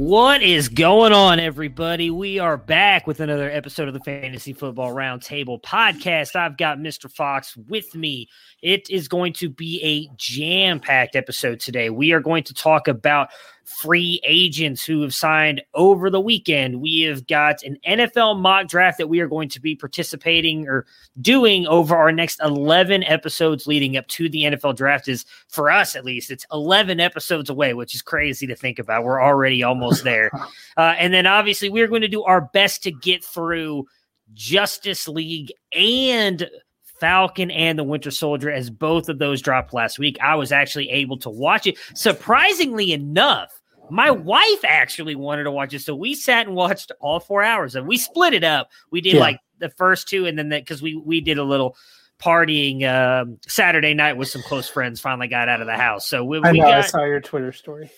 What is going on, everybody? We are back with another episode of the Fantasy Football Roundtable podcast. I've got Mr. Fox with me. It is going to be a jam packed episode today. We are going to talk about free agents who have signed over the weekend. We have got an NFL mock draft that we are going to be participating or doing over our next 11 episodes leading up to the NFL draft is for us at least it's 11 episodes away, which is crazy to think about. We're already almost there. Uh, and then obviously we're going to do our best to get through Justice League and Falcon and the Winter Soldier as both of those dropped last week. I was actually able to watch it. Surprisingly enough, my wife actually wanted to watch it, so we sat and watched all four hours, and we split it up. We did yeah. like the first two, and then that because we we did a little partying um, Saturday night with some close friends. Finally got out of the house, so we, I we know, got, I saw your Twitter story.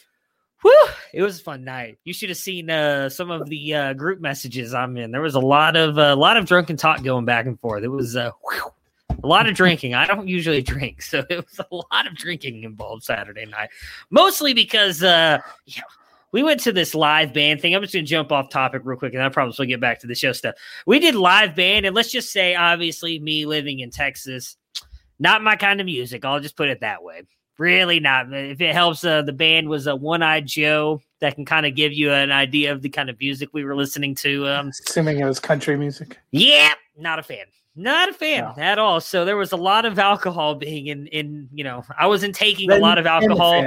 Whew, it was a fun night. You should have seen uh, some of the uh, group messages I'm in. There was a lot of a uh, lot of drunken talk going back and forth. It was uh, whew, a lot of drinking. I don't usually drink, so it was a lot of drinking involved Saturday night. Mostly because uh, know, we went to this live band thing. I'm just going to jump off topic real quick, and I promise we'll get back to the show stuff. We did live band, and let's just say, obviously, me living in Texas, not my kind of music. I'll just put it that way. Really not. If it helps, uh, the band was a One Eyed Joe that can kind of give you an idea of the kind of music we were listening to. Um, Assuming it was country music. Yeah, not a fan. Not a fan no. at all. So there was a lot of alcohol being in in you know I wasn't taking then, a lot of alcohol.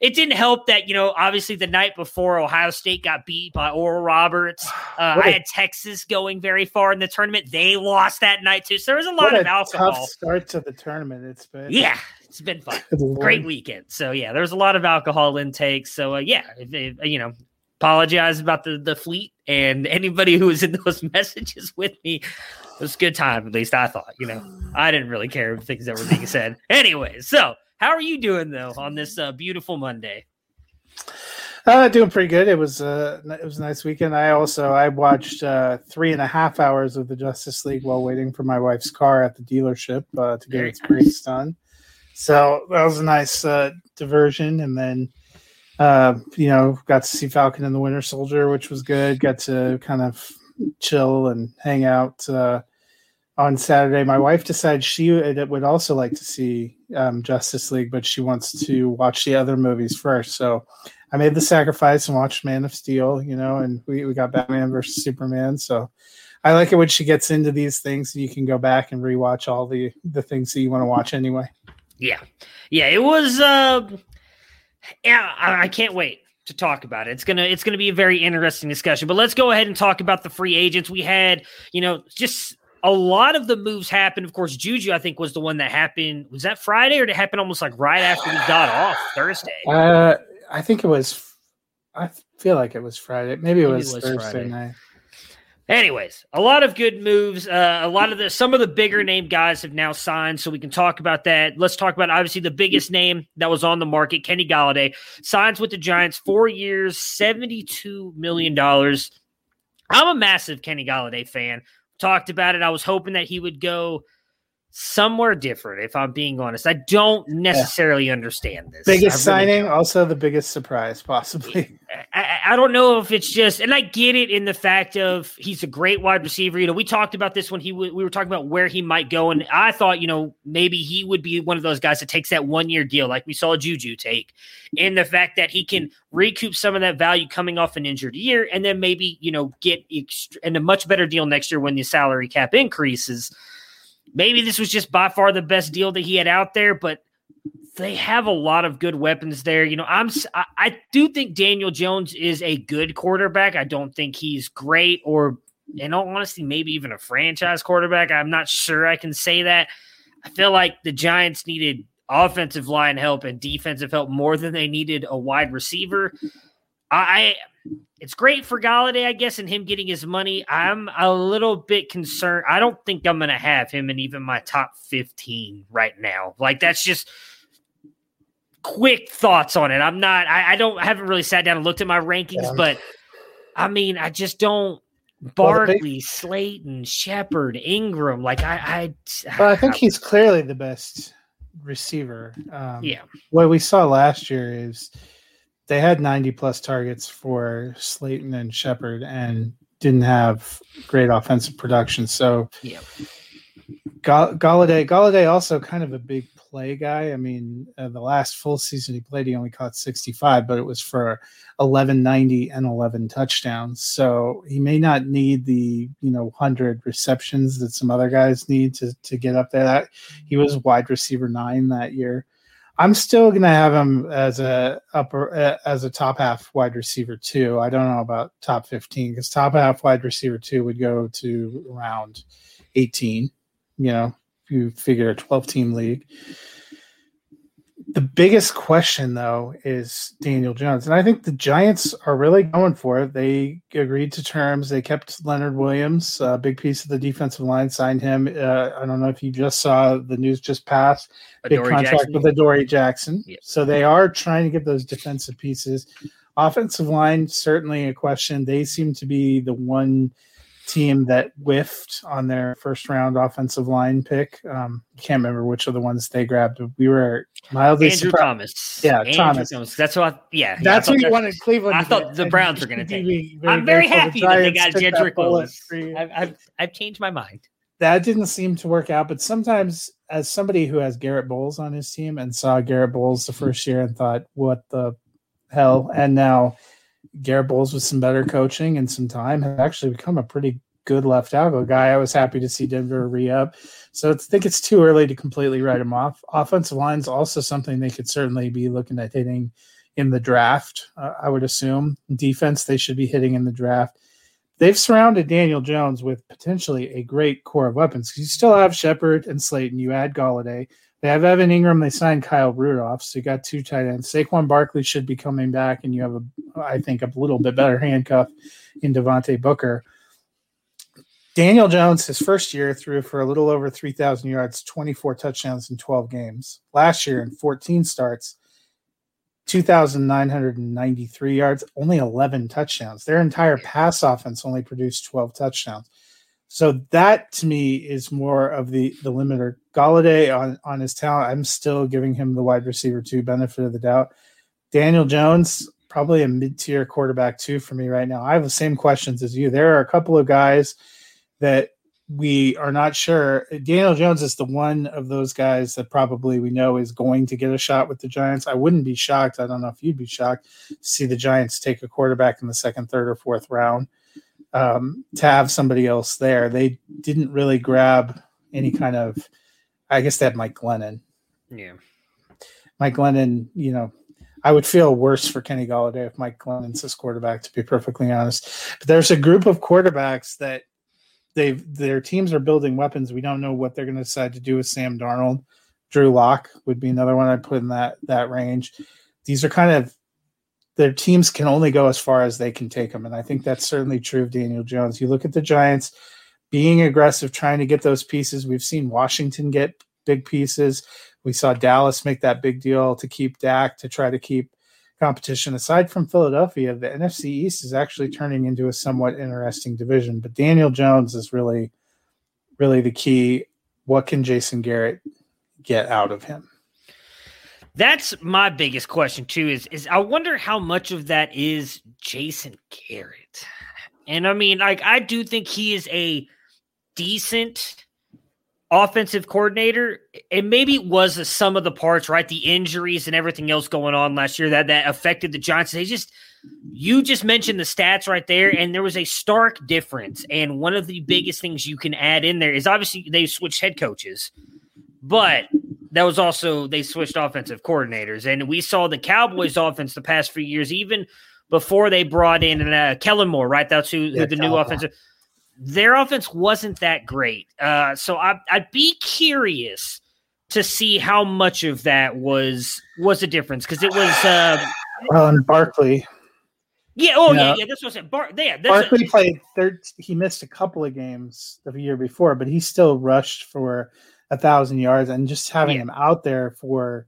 It didn't help that you know obviously the night before Ohio State got beat by Oral Roberts. Uh, I had Texas going very far in the tournament. They lost that night too. So there was a lot of alcohol. Tough start to the tournament. It's been yeah, it's been fun. Great weekend. So yeah, there's a lot of alcohol intake. So uh, yeah, if, if, you know, apologize about the the fleet and anybody who was in those messages with me it was a good time, at least I thought. You know, I didn't really care things that were being said. anyway, so how are you doing though on this uh, beautiful Monday? Uh, doing pretty good. It was uh, it was a nice weekend. I also I watched uh, three and a half hours of the Justice League while waiting for my wife's car at the dealership uh, to get its brakes done. So that was a nice uh, diversion, and then uh, you know got to see Falcon and the Winter Soldier, which was good. Got to kind of chill and hang out uh, on Saturday. My wife decided she would also like to see um, Justice League, but she wants to watch the other movies first. So I made the sacrifice and watched Man of Steel, you know, and we, we got Batman versus Superman. So I like it when she gets into these things and you can go back and rewatch all the the things that you want to watch anyway. Yeah, yeah, it was. Uh, yeah, I can't wait to talk about it. It's gonna it's gonna be a very interesting discussion. But let's go ahead and talk about the free agents. We had, you know, just a lot of the moves happened. Of course, Juju, I think, was the one that happened. Was that Friday or did it happen almost like right after we got off Thursday? Uh, I think it was. I feel like it was Friday. Maybe it, Maybe was, it was, Thursday Friday. night. Anyways, a lot of good moves. Uh, a lot of the some of the bigger name guys have now signed, so we can talk about that. Let's talk about obviously the biggest name that was on the market, Kenny Golladay, signs with the Giants, four years, seventy-two million dollars. I'm a massive Kenny Golladay fan. Talked about it. I was hoping that he would go somewhere different. If I'm being honest, I don't necessarily yeah. understand this. Biggest really signing, don't. also the biggest surprise, possibly. I, I don't know if it's just, and I get it in the fact of he's a great wide receiver. You know, we talked about this when he we were talking about where he might go, and I thought, you know, maybe he would be one of those guys that takes that one year deal, like we saw Juju take, and the fact that he can recoup some of that value coming off an injured year, and then maybe you know get ext- and a much better deal next year when the salary cap increases. Maybe this was just by far the best deal that he had out there, but they have a lot of good weapons there. You know, I'm I, I do think Daniel Jones is a good quarterback. I don't think he's great or in all honesty, maybe even a franchise quarterback. I'm not sure I can say that. I feel like the Giants needed offensive line help and defensive help more than they needed a wide receiver. I it's great for Golladay, I guess, and him getting his money. I'm a little bit concerned. I don't think I'm gonna have him in even my top 15 right now. Like that's just quick thoughts on it. I'm not. I, I, don't. I haven't really sat down and looked at my rankings, yeah. but I mean, I just don't. Barkley, well, Slayton, Shepard, Engram. Like I, I. But I think he's clearly the best receiver. Um, yeah. What we saw last year is they had 90 plus targets for Slayton and Shepard and didn't have great offensive production. So yeah. Golladay, Golladay also kind of a big play guy. I mean, uh, the last full season he played, he only caught 65, but it was for 1190 and 11 touchdowns. So he may not need the, you know, 100 receptions that some other guys need to, to get up there. That he was wide receiver nine that year. I'm still going to have him as a upper uh, as a top half wide receiver too. I don't know about top 15 because top half wide receiver two would go to around 18. You know, if you figure a 12 team league. The biggest question, though, is Daniel Jones. And I think the Giants are really going for it. They agreed to terms. They kept Leonard Williams, a big piece of the defensive line, signed him. Uh, I don't know if you just saw the news just passed. Big contract Jackson. with Adoree Jackson. Yep. So they are trying to get those defensive pieces. Offensive line, certainly a question. They seem to be the one – team that whiffed on their first round offensive line pick. Um, can't remember which of the ones they grabbed. We were mildly Andrew surprised. Thomas. Yeah, Andrew Thomas. Thomas. That's what. I, yeah, that's yeah, what you wanted Cleveland. I thought the Browns were going to take. Very I'm very happy the that they got Jedrick Willis. I've, I've, I've changed my mind. That didn't seem to work out, but sometimes, as somebody who has Garett Bolles on his team and saw Garett Bolles the first year and thought, "What the hell?" and now. Garett Bolles with some better coaching and some time has actually become a pretty good left tackle guy. I was happy to see Denver re up. So I think it's too early to completely write him off. Offensive line's also something they could certainly be looking at hitting in the draft. Uh, I would assume defense they should be hitting in the draft. They've surrounded Daniel Jones with potentially a great core of weapons. You still have Shepard and Slayton. You add Golladay. They have Evan Engram. They signed Kyle Rudolph. So you got two tight ends. Saquon Barkley should be coming back, and you have a, I think, a little bit better handcuff in Devontae Booker. Daniel Jones, his first year, threw for a little over 3,000 yards, 24 touchdowns in 12 games. Last year, in 14 starts, 2,993 yards, only 11 touchdowns. Their entire pass offense only produced 12 touchdowns. So that to me is more of the the limiter. Golladay on on his talent, I'm still giving him the wide receiver two benefit of the doubt. Daniel Jones, probably a mid tier quarterback two for me right now. I have the same questions as you. There are a couple of guys that we are not sure. Daniel Jones is the one of those guys that probably we know is going to get a shot with the Giants. I wouldn't be shocked. I don't know if you'd be shocked to see the Giants take a quarterback in the second, third, or fourth round um, to have somebody else there. They didn't really grab any kind of, I guess they had Mike Glennon. Yeah. Mike Glennon, you know, I would feel worse for Kenny Golladay if Mike Glennon's his quarterback, to be perfectly honest. But there's a group of quarterbacks that they've their teams are building weapons. We don't know what they're going to decide to do with Sam Darnold. Drew Lock would be another one I'd put in that that range. These are kind of their teams can only go as far as they can take them, and I think that's certainly true of Daniel Jones. You look at the Giants being aggressive, trying to get those pieces. We've seen Washington get big pieces. We saw Dallas make that big deal to keep Dak to try to keep competition. Aside from Philadelphia, the NFC East is actually turning into a somewhat interesting division. But Daniel Jones is really, really the key. What can Jason Garrett get out of him? That's my biggest question too. Is is I wonder how much of that is Jason Garrett, and I mean, like I do think he is a decent offensive coordinator. And maybe it was the sum of the parts, right? The injuries and everything else going on last year that that affected the Giants. They just you just mentioned the stats right there, and there was a stark difference. And one of the biggest things you can add in there is obviously they switched head coaches, but that was also they switched offensive coordinators, and we saw the Cowboys' offense the past few years, even before they brought in uh, Kellen Moore, right? That's who, yeah, who the new offensive. Their offense wasn't that great, uh, so I, I'd be curious to see how much of that was was a difference because it was. Uh, well, Barkley. Yeah. Oh, yeah. Yeah. That's what I said. Bar- yeah, Barkley a- played third. He missed a couple of games the year before, but he still rushed for a thousand yards, and just having yeah. him out there for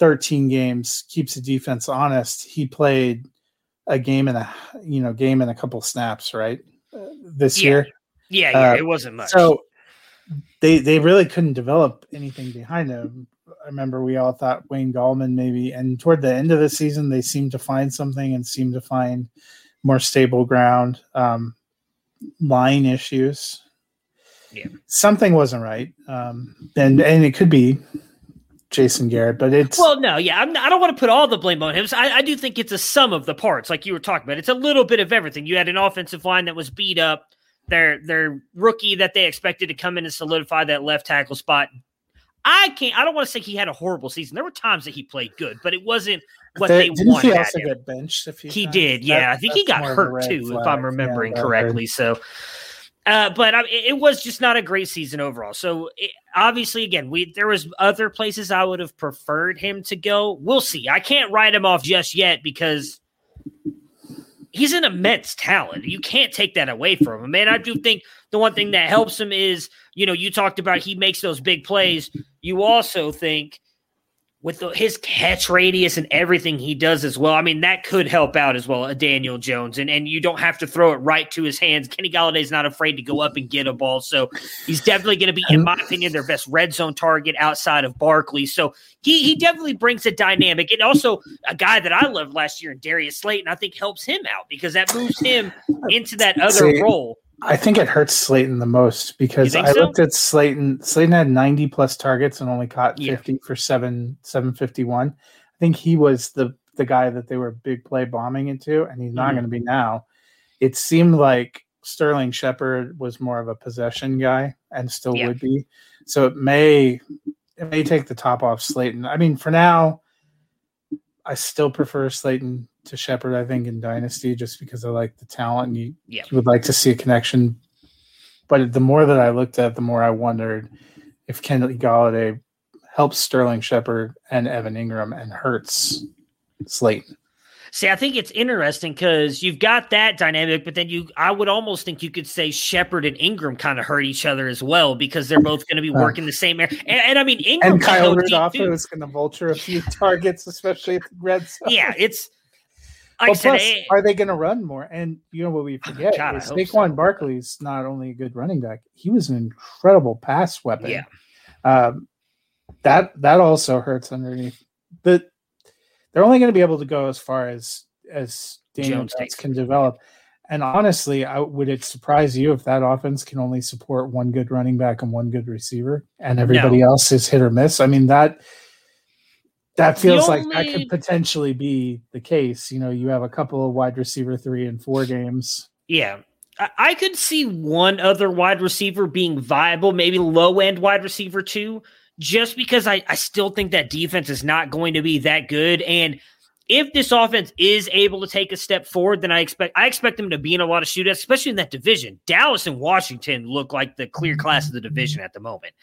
13 games keeps the defense honest. He played a game and a you know game and a couple snaps right this yeah. year. Yeah, yeah, uh, it wasn't much. So they they really couldn't develop anything behind him. I remember we all thought Wayne Gallman maybe, and toward the end of the season they seemed to find something and seemed to find more stable ground. Um, line issues yeah. something wasn't right. Um, and and it could be Jason Garrett, but it's well, no, yeah, I'm, I do not want to put all the blame on him. So I, I, do think it's a sum of the parts, like you were talking about. It's a little bit of everything. You had an offensive line that was beat up. Their their rookie that they expected to come in and solidify that left tackle spot. I can't. I don't want to say he had a horrible season. There were times that he played good, but it wasn't what they, they didn't wanted. He also get benched. he times? did, yeah. That, I think he got hurt too, flag. if I'm remembering yeah, correctly. So uh, but I, it was just not a great season overall. So it, obviously, again, we there was other places I would have preferred him to go. We'll see. I can't write him off just yet because he's an immense talent. You can't take that away from him. And I do think the one thing that helps him is, you know, you talked about he makes those big plays. You also think with the, his catch radius and everything he does as well. I mean, that could help out as well, uh, Daniel Jones. And and you don't have to throw it right to his hands. Kenny Golladay's not afraid to go up and get a ball. So he's definitely going to be, in my opinion, their best red zone target outside of Barkley. So he he definitely brings a dynamic. And also a guy that I loved last year, Darius Slayton, I think helps him out because that moves him into that other See, role. I think it hurts Slayton the most because I so? looked at Slayton. Slayton had 90 plus targets and only caught 50 yeah. for seven 751. I think he was the the guy that they were big play bombing into, and he's not mm-hmm. going to be now. It seemed like Sterling Shepard was more of a possession guy and still yeah. would be. So it may it may take the top off Slayton. I mean, for now, I still prefer Slayton to Shepard, I think, in Dynasty, just because I like the talent and you, yeah. you would like to see a connection. But the more that I looked at, the more I wondered if Kenny Golladay helps Sterling Shepard and Evan Engram and hurts Slayton. See, I think it's interesting because you've got that dynamic, but then you, I would almost think you could say Shepard and Engram kind of hurt each other as well because they're both going to be working the same area. And, and, I mean, Engram and Kyle Rudolph is going to vulture a few targets, especially at the red zone. Yeah, it's like plus, are they going to run more? And you know what we forget God, is Saquon so. Barkley's not only a good running back; he was an incredible pass weapon. Yeah, um, that that also hurts underneath. But they're only going to be able to go as far as as Daniel Jones can develop. And honestly, I, would it surprise you if that offense can only support one good running back and one good receiver, and everybody no. else is hit or miss? I mean that that feels only... like that could potentially be the case. You know, you have a couple of wide receiver three and four games. Yeah. I could see one other wide receiver being viable, maybe low end wide receiver two, just because I, I still think that defense is not going to be that good. And if this offense is able to take a step forward, then I expect I expect them to be in a lot of shootouts, especially in that division. Dallas and Washington look like the clear class of the division at the moment.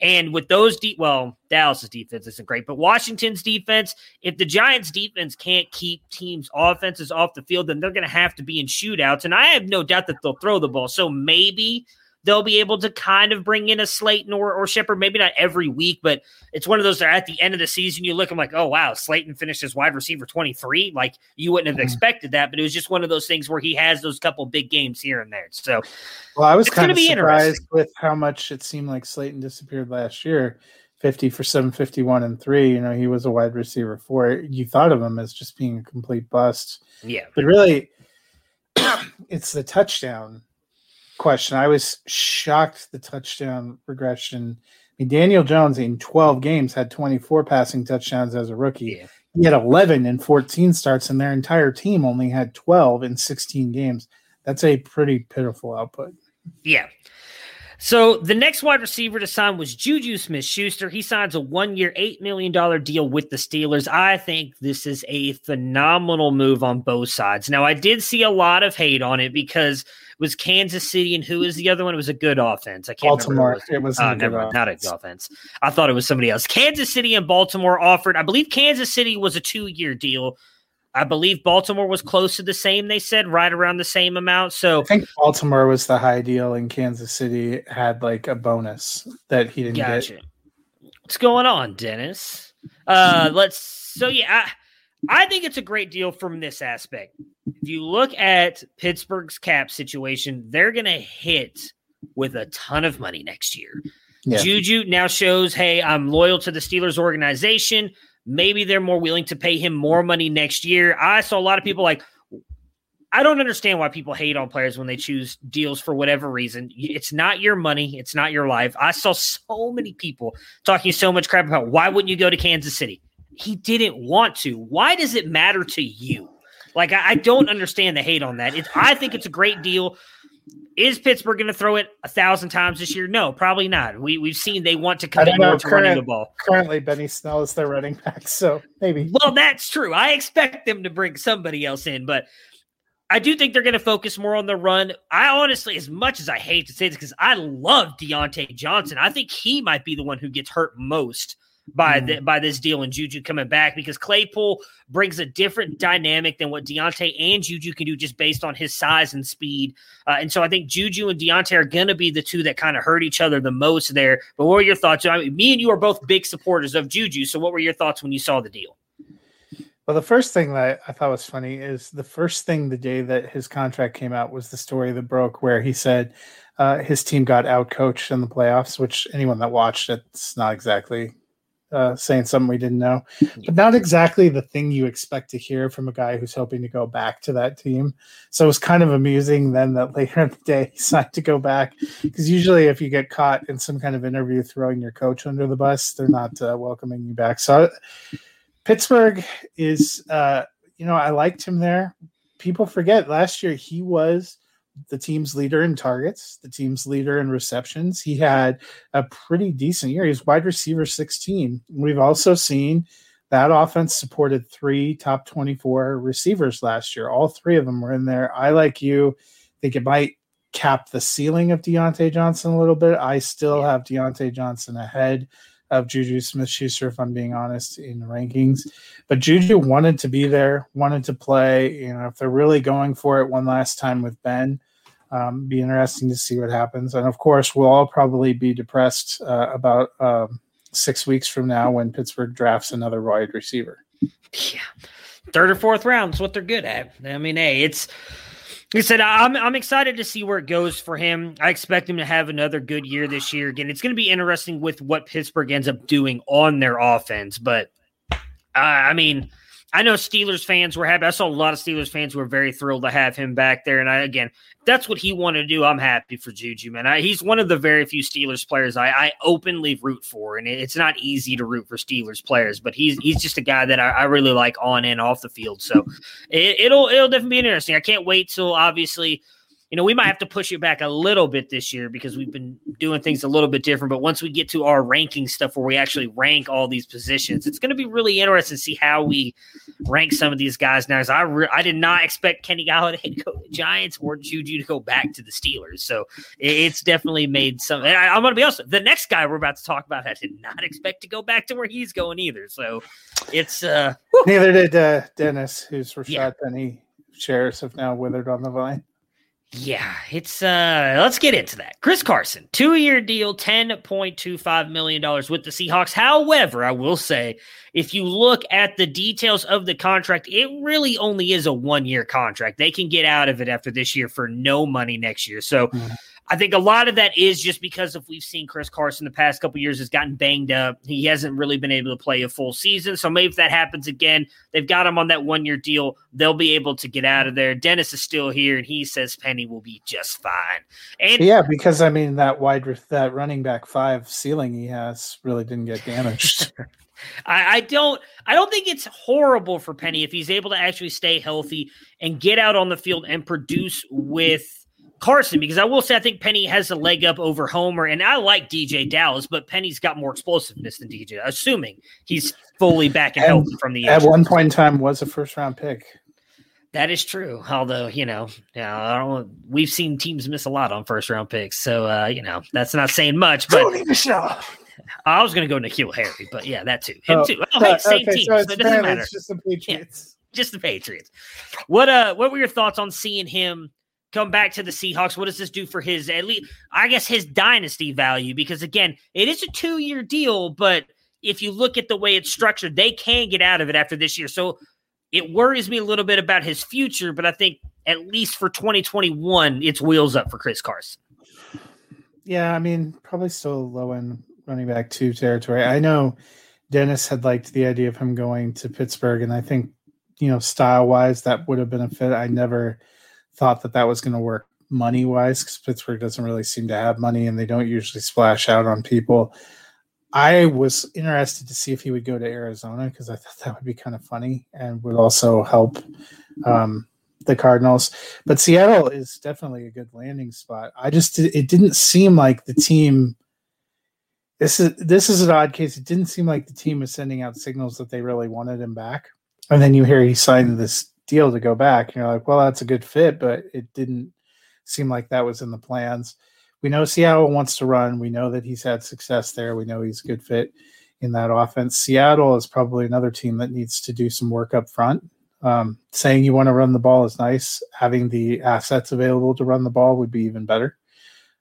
And with those deep, well, Dallas's defense isn't great, but Washington's defense, if the Giants' defense can't keep teams' offenses off the field, then they're going to have to be in shootouts. And I have no doubt that they'll throw the ball. So maybe they'll be able to kind of bring in a Slayton or, or Shepard, maybe not every week, but it's one of those that at the end of the season, you look and like, oh, wow, Slayton finished as wide receiver 23. Like you wouldn't have mm-hmm. expected that, but it was just one of those things where he has those couple big games here and there. So, well, I was kind of surprised with how much it seemed like Slayton disappeared last year 50 for 751 and three. You know, he was a wide receiver four. You thought of him as just being a complete bust. Yeah. But really, it's the touchdown question. I was shocked the touchdown regression. I mean, Daniel Jones in 12 games had 24 passing touchdowns as a rookie. Yeah. He had 11 in 14 starts, and their entire team only had 12 in 16 games. That's a pretty pitiful output. Yeah. So the next wide receiver to sign was Juju Smith Schuster. He signs a one year, $8 million deal with the Steelers. I think this is a phenomenal move on both sides. Now, I did see a lot of hate on it because was Kansas City and who is the other one? It was a good offense. I can't Baltimore. remember. It was Uh, a good never, not a good offense. I thought it was somebody else. Kansas City and Baltimore offered, I believe Kansas City was a two year deal. I believe Baltimore was close to the same, they said, right around the same amount. So I think Baltimore was the high deal, and Kansas City had like a bonus that he didn't Gotcha. get. What's going on, Dennis? Uh, let's. So yeah, I, I think it's a great deal from this aspect. If you look at Pittsburgh's cap situation, they're going to hit with a ton of money next year. Yeah. Juju now shows, hey, I'm loyal to the Steelers organization. Maybe they're more willing to pay him more money next year. I saw a lot of people like, I don't understand why people hate on players when they choose deals for whatever reason. It's not your money, it's not your life. I saw so many people talking so much crap about why wouldn't you go to Kansas City? He didn't want to. Why does it matter to you? Like I, I don't understand the hate on that. It, I think it's a great deal. Is Pittsburgh going to throw it a thousand times this year? No, probably not. We we've seen they want to commit more to running the ball. Currently, Benny Snell is their running back, so maybe. Well, that's true. I expect them to bring somebody else in, but I do think they're going to focus more on the run. I honestly, as much as I hate to say this, because I love Diontae Johnson, I think he might be the one who gets hurt most by the, by this deal and Juju coming back because Claypool brings a different dynamic than what Diontae and Juju can do just based on his size and speed. Uh, and so I think Juju and Diontae are going to be the two that kind of hurt each other the most there. But what were your thoughts? I mean, me and you are both big supporters of Juju. So what were your thoughts when you saw the deal? Well, the first thing that I thought was funny is the first thing the day that his contract came out was the story that broke where he said uh, his team got outcoached in the playoffs, which anyone that watched it's not exactly uh, saying something we didn't know, but not exactly the thing you expect to hear from a guy who's hoping to go back to that team. So it was kind of amusing then that later in the day he signed to go back because usually if you get caught in some kind of interview throwing your coach under the bus, they're not uh, welcoming you back. So Pittsburgh is, uh, you know, I liked him there. People forget last year he was the team's leader in targets, the team's leader in receptions. He had a pretty decent year. He's wide receiver 16. We've also seen that offense supported three top 24 receivers last year. All three of them were in there. I like you. think it might cap the ceiling of Diontae Johnson a little bit. I still have Diontae Johnson ahead of Juju Smith Schuster, if I'm being honest, in the rankings. But Juju wanted to be there, wanted to play. You know, if they're really going for it one last time with Ben, um, be interesting to see what happens. And of course, we'll all probably be depressed uh, about um, six weeks from now when Pittsburgh drafts another wide receiver. Yeah. Third or fourth round is what they're good at. I mean, hey, it's I said, I'm I'm excited to see where it goes for him. I expect him to have another good year this year. Again, it's going to be interesting with what Pittsburgh ends up doing on their offense. But uh, I mean, I know Steelers fans were happy. I saw a lot of Steelers fans were very thrilled to have him back there. And I, again, that's what he wanted to do. I'm happy for Juju, man. I, he's one of the very few Steelers players I, I openly root for, and it's not easy to root for Steelers players. But he's he's just a guy that I, I really like on and off the field. So it, it'll it'll definitely be interesting. I can't wait till obviously. You know, we might have to push it back a little bit this year because we've been doing things a little bit different. But once we get to our ranking stuff where we actually rank all these positions, it's going to be really interesting to see how we rank some of these guys now. 'cause I re- I did not expect Kenny Golladay to go to the Giants or Juju to go back to the Steelers. So it's definitely made some. And I, I'm going to be honest. The next guy we're about to talk about, I did not expect to go back to where he's going either. So it's uh, Neither did uh, Dennis, whose Rashad Yeah. Penny shares have now withered on the vine. Yeah, it's uh let's get into that. Chris Carson, two-year deal, $10.25 million with the Seahawks. However, I will say, if you look at the details of the contract, it really only is a one-year contract. They can get out of it after this year for no money next year. So Mhm. I think a lot of that is just because if we've seen Chris Carson the past couple years has gotten banged up. He hasn't really been able to play a full season. So maybe if that happens again, they've got him on that one year deal. They'll be able to get out of there. Dennis is still here, and he says Penny will be just fine. And yeah, because I mean that wide that running back five ceiling he has really didn't get damaged. I, I, don't I don't think it's horrible for Penny if he's able to actually stay healthy and get out on the field and produce with Carson because I will say I think Penny has a leg up over Homer, and I like DeeJay Dallas, but Penny's got more explosiveness than DeeJay, assuming he's fully back and, healthy from the at one point in time was a first round pick. That is true. Although you know, yeah, I don't. We've seen teams miss a lot on first round picks, so uh, you know that's not saying much. But Sony Michel. I was going to go N'Keal Harry, but yeah, that too. Him oh, too. Oh, hey, same okay, team, so, so it doesn't matter. It's just the Patriots. Yeah, just the Patriots. What uh? What were your thoughts on seeing him? Come back to the Seahawks. What does this do for his at least I guess his dynasty value? Because again, it is a two year deal, but if you look at the way it's structured, they can get out of it after this year. So it worries me a little bit about his future, but I think at least for 2021, it's wheels up for Chris Carson. Yeah, I mean, probably still low end running back two territory. I know Dennis had liked the idea of him going to Pittsburgh, and I think, you know, style wise, that would have been a fit. I never thought that that was going to work money wise because Pittsburgh doesn't really seem to have money and they don't usually splash out on people. I was interested to see if he would go to Arizona because I thought that would be kind of funny and would also help um, the Cardinals. But Seattle is definitely a good landing spot. I just it didn't seem like the team. This is this is an odd case. It didn't seem like the team was sending out signals that they really wanted him back. And then you hear he signed this deal to go back. And you're like, well, that's a good fit, but it didn't seem like that was in the plans. We know Seattle wants to run. We know that he's had success there. We know he's a good fit in that offense. Seattle is probably another team that needs to do some work up front. Um, saying you want to run the ball is nice. Having the assets available to run the ball would be even better.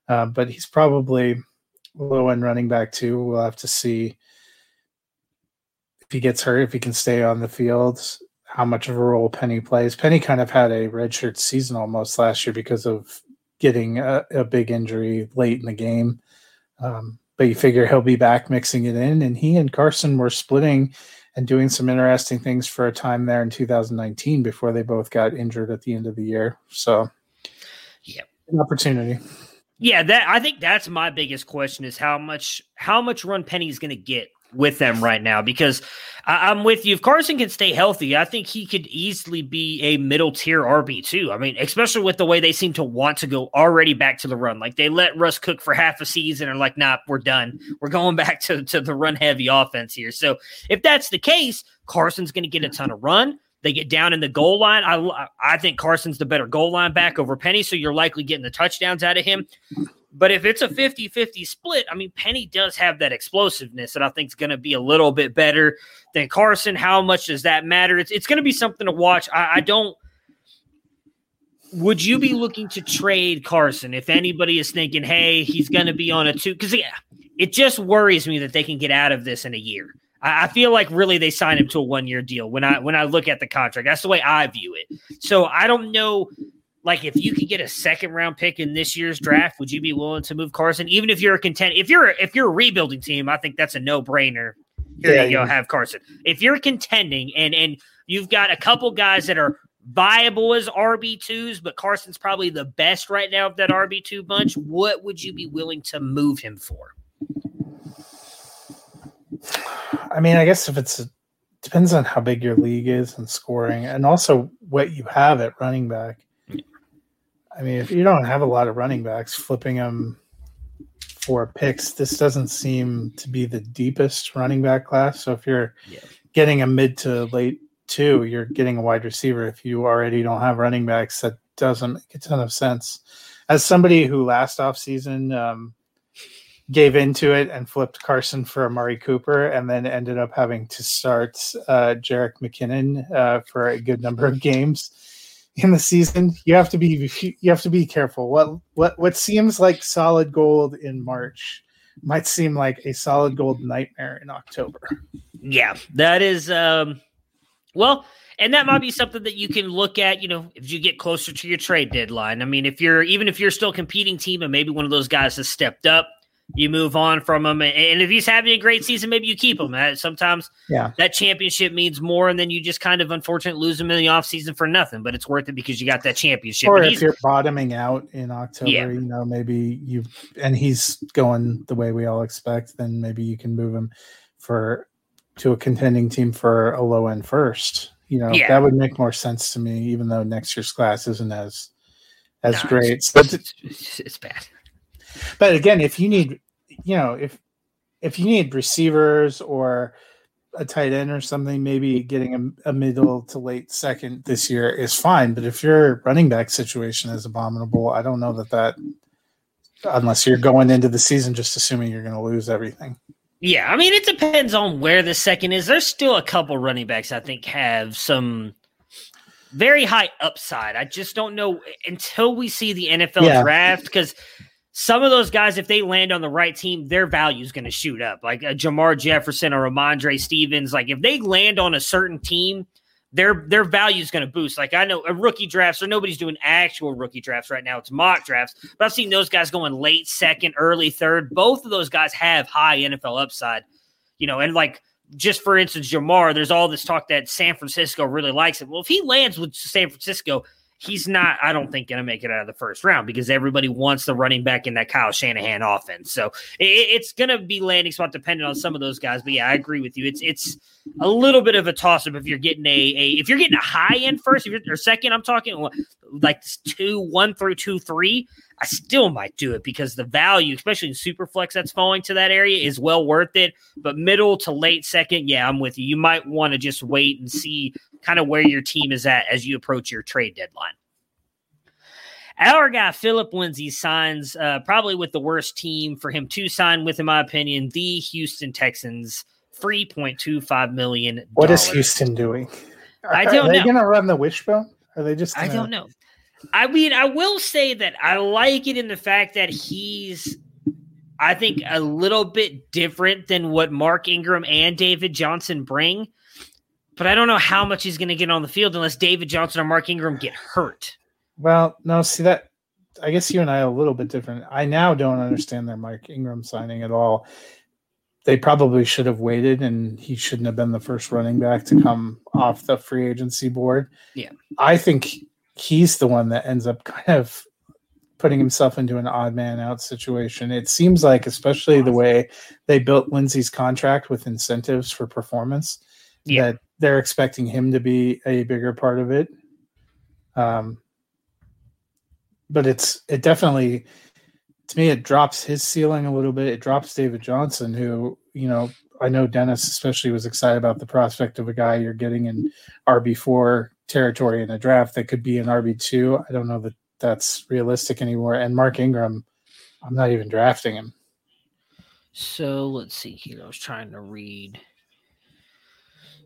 Uh, but he's probably low end running back too. We'll have to see if he gets hurt, if he can stay on the field how much of a role Penny plays. Penny kind of had a redshirt season almost last year because of getting a, a big injury late in the game. Um, but you figure he'll be back mixing it in. And he and Carson were splitting and doing some interesting things for a time there in 2019 before they both got injured at the end of the year. So, yeah, an opportunity. Yeah, that I think that's my biggest question is how much how much run Penny is going to get with them right now because I, am with you. If Carson can stay healthy, I think he could easily be a middle tier RB too. I mean, especially with the way they seem to want to go already back to the run. Like they let Russ cook for half a season and like, nah, we're done. We're going back to, to the run heavy offense here. So if that's the case, Carson's going to get a ton of run. They get down in the goal line. I I think Carson's the better goal line back over Penny, so you're likely getting the touchdowns out of him. But if it's a 50 50 split, I mean, Penny does have that explosiveness that I think is going to be a little bit better than Carson. How much does that matter? It's, it's going to be something to watch. I, I don't. Would you be looking to trade Carson if anybody is thinking, hey, he's going to be on a two? Because yeah, it just worries me that they can get out of this in a year. I, feel like really they signed him to a one year deal when I when I look at the contract. That's the way I view it. So I don't know like if you could get a second round pick in this year's draft, would you be willing to move Carson? Even if you're a content, if you're if you're a rebuilding team, I think that's a no brainer. Here yeah, you go, have Carson. If you're contending and and you've got a couple guys that are viable as RB twos, but Carson's probably the best right now of that RB two bunch. What would you be willing to move him for? I mean, I guess if it's a, depends on how big your league is and scoring, and also what you have at running back. I mean, if you don't have a lot of running backs, flipping them for picks, this doesn't seem to be the deepest running back class. So if you're yeah. getting a mid to late two, you're getting a wide receiver. If you already don't have running backs, that doesn't make a ton of sense. As somebody who last off season um, gave into it and flipped Carson for Amari Cooper, and then ended up having to start uh, Jerick McKinnon uh, for a good number of games in the season, you have to be you have to be careful. What what what seems like solid gold in March might seem like a solid gold nightmare in October. Yeah, that is um well, and that might be something that you can look at, you know, if you get closer to your trade deadline. I mean, if you're even if you're still competing team and maybe one of those guys has stepped up, you move on from him. And if he's having a great season, maybe you keep him. Sometimes yeah. that championship means more, and then you just kind of unfortunately lose him in the offseason for nothing, but it's worth it because you got that championship. Or if you're bottoming out in October, yeah. you know, maybe you and he's going the way we all expect, then maybe you can move him for to a contending team for a low end first. You know, yeah. that would make more sense to me, even though next year's class isn't as as no, great. It's, it's, it's bad. But again, if you need, you know, if if you need receivers or a tight end or something, maybe getting a, a, middle to late second this year is fine. But if your running back situation is abominable, I don't know that that, unless you're going into the season just assuming you're going to lose everything. Yeah, I mean, it depends on where the second is. There's still a couple running backs I think have some very high upside. I just don't know until we see the NFL yeah. draft because some of those guys, if they land on the right team, their value is going to shoot up. Like a Jermar Jefferson or Rhamondre Stevens, like if they land on a certain team, their their value is going to boost. Like I know a rookie draft, so nobody's doing actual rookie drafts right now. It's mock drafts, but I've seen those guys going late second, early third. Both of those guys have high NFL upside, you know, and like just for instance, Jermar, there's all this talk that San Francisco really likes it. Well, if he lands with San Francisco, he's not, I don't think, going to make it out of the first round because everybody wants the running back in that Kyle Shanahan offense. So it, it's going to be landing spot dependent on some of those guys. But yeah, I agree with you. It's it's a little bit of a toss up if you're getting a, a if you're getting a high end first, or second, I'm talking like two, one through two, three. I still might do it because the value, especially in Superflex, that's falling to that area is well worth it. But middle to late second, yeah, I'm with you. You might want to just wait and see kind of where your team is at as you approach your trade deadline. Our guy Phillip Lindsay signs uh, probably with the worst team for him to sign with, in my opinion, the Houston Texans. Three point two five million. What is Houston doing? I don't Are they know. Going to run the wishbone? Are they just? Gonna... I don't know. I mean, I will say that I like it in the fact that he's, I think, a little bit different than what Mark Ingram and David Johnson bring but I don't know how much he's going to get on the field unless David Johnson or Mark Ingram get hurt. Well, no, see that. I guess you and I are a little bit different. I now don't understand their Mark Ingram signing at all. They probably should have waited, and he shouldn't have been the first running back to come off the free agency board. Yeah, I think he's the one that ends up kind of putting himself into an odd man out situation. It seems like, especially the way they built Lindsay's contract with incentives for performance, yeah. that they're expecting him to be a bigger part of it. Um, but it's it definitely to me it drops his ceiling a little bit. It drops David Johnson, who you know I know Dennis especially was excited about the prospect of a guy you're getting in RB four territory in a draft that could be an RB two. I don't know that that's realistic anymore. And Mark Ingram, I'm not even drafting him. So let's see here. I was trying to read.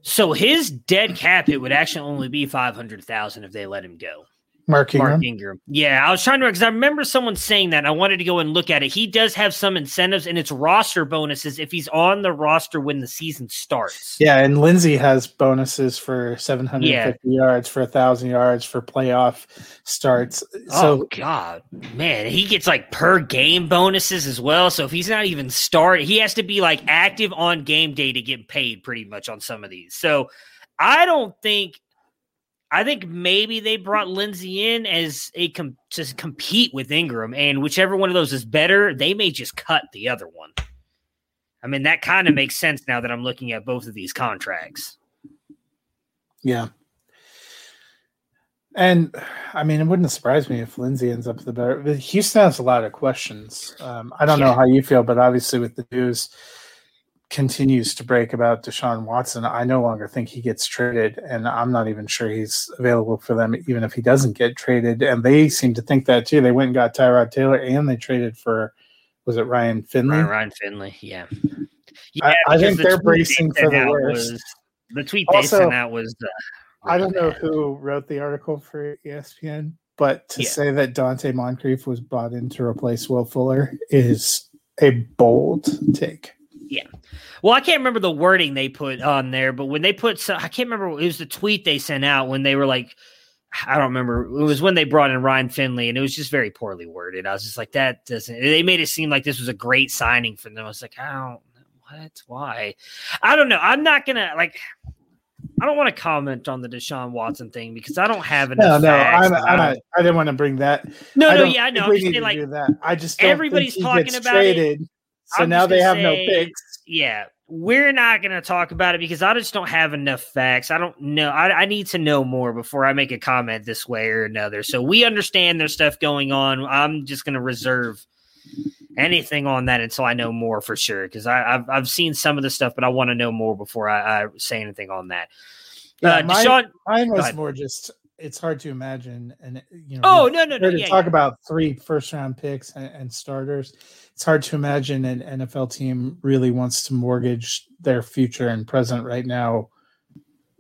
So his dead cap it would actually only be five hundred thousand if they let him go. Mark Ingram. Mark Ingram. Yeah, I was trying to because I remember someone saying that. I wanted to go and look at it. He does have some incentives, and it's roster bonuses if he's on the roster when the season starts. Yeah, and Lindsay has bonuses for seven hundred fifty yeah. yards, for a thousand yards, for playoff starts. So, oh God, man, he gets like per game bonuses as well. So if he's not even start, he has to be like active on game day to get paid, pretty much on some of these. So I don't think I think maybe they brought Lindsay in as a com- to compete with Ingram, and whichever one of those is better, they may just cut the other one. I mean, that kind of makes sense now that I'm looking at both of these contracts. Yeah. And I mean, it wouldn't surprise me if Lindsay ends up the better. Houston has a lot of questions. Um, I don't yeah. know how you feel, but obviously with the news continues to break about Deshaun Watson, I no longer think he gets traded, and I'm not even sure he's available for them, even if he doesn't get traded. And they seem to think that too. They went and got Tyrod Taylor, and they traded for was it Ryan Finley? Ryan, Ryan Finley, yeah. yeah I, I think the they're bracing for the worst. Was, the tweet they also, sent out was. Uh, I don't know who wrote the article for ESPN, but to yeah. say that Donte Moncrief was brought in to replace Will Fuller is a bold take. Well, I can't remember the wording they put on there, but when they put, so, I can't remember, it was the tweet they sent out when they were like, I don't remember. It was when they brought in Ryan Finley, and it was just very poorly worded. I was just like, that doesn't. They made it seem like this was a great signing for them. I was like, I don't. What? Why? I don't know. I'm not gonna like. I don't want to comment on the Deshaun Watson thing because I don't have enough. No, no, I'm, I'm not, I didn't want to bring that. no, no, yeah, I know. I'm just saying, like, do that. I just everybody's talking about it. So I'm now they have no say- picks. Yeah, we're not going to talk about it because I just don't have enough facts. I don't know. I, I need to know more before I make a comment this way or another. So we understand there's stuff going on. I'm just going to reserve anything on that until I know more for sure because I've I've seen some of the stuff, but I want to know more before I, I say anything on that. Yeah, uh, mine- Deshaun. Mine was more just. It's hard to imagine, and eh, you know. Oh no no no! to Yeah, talk yeah. about three first round picks and, and starters. It's hard to imagine an NFL team really wants to mortgage their future and present right now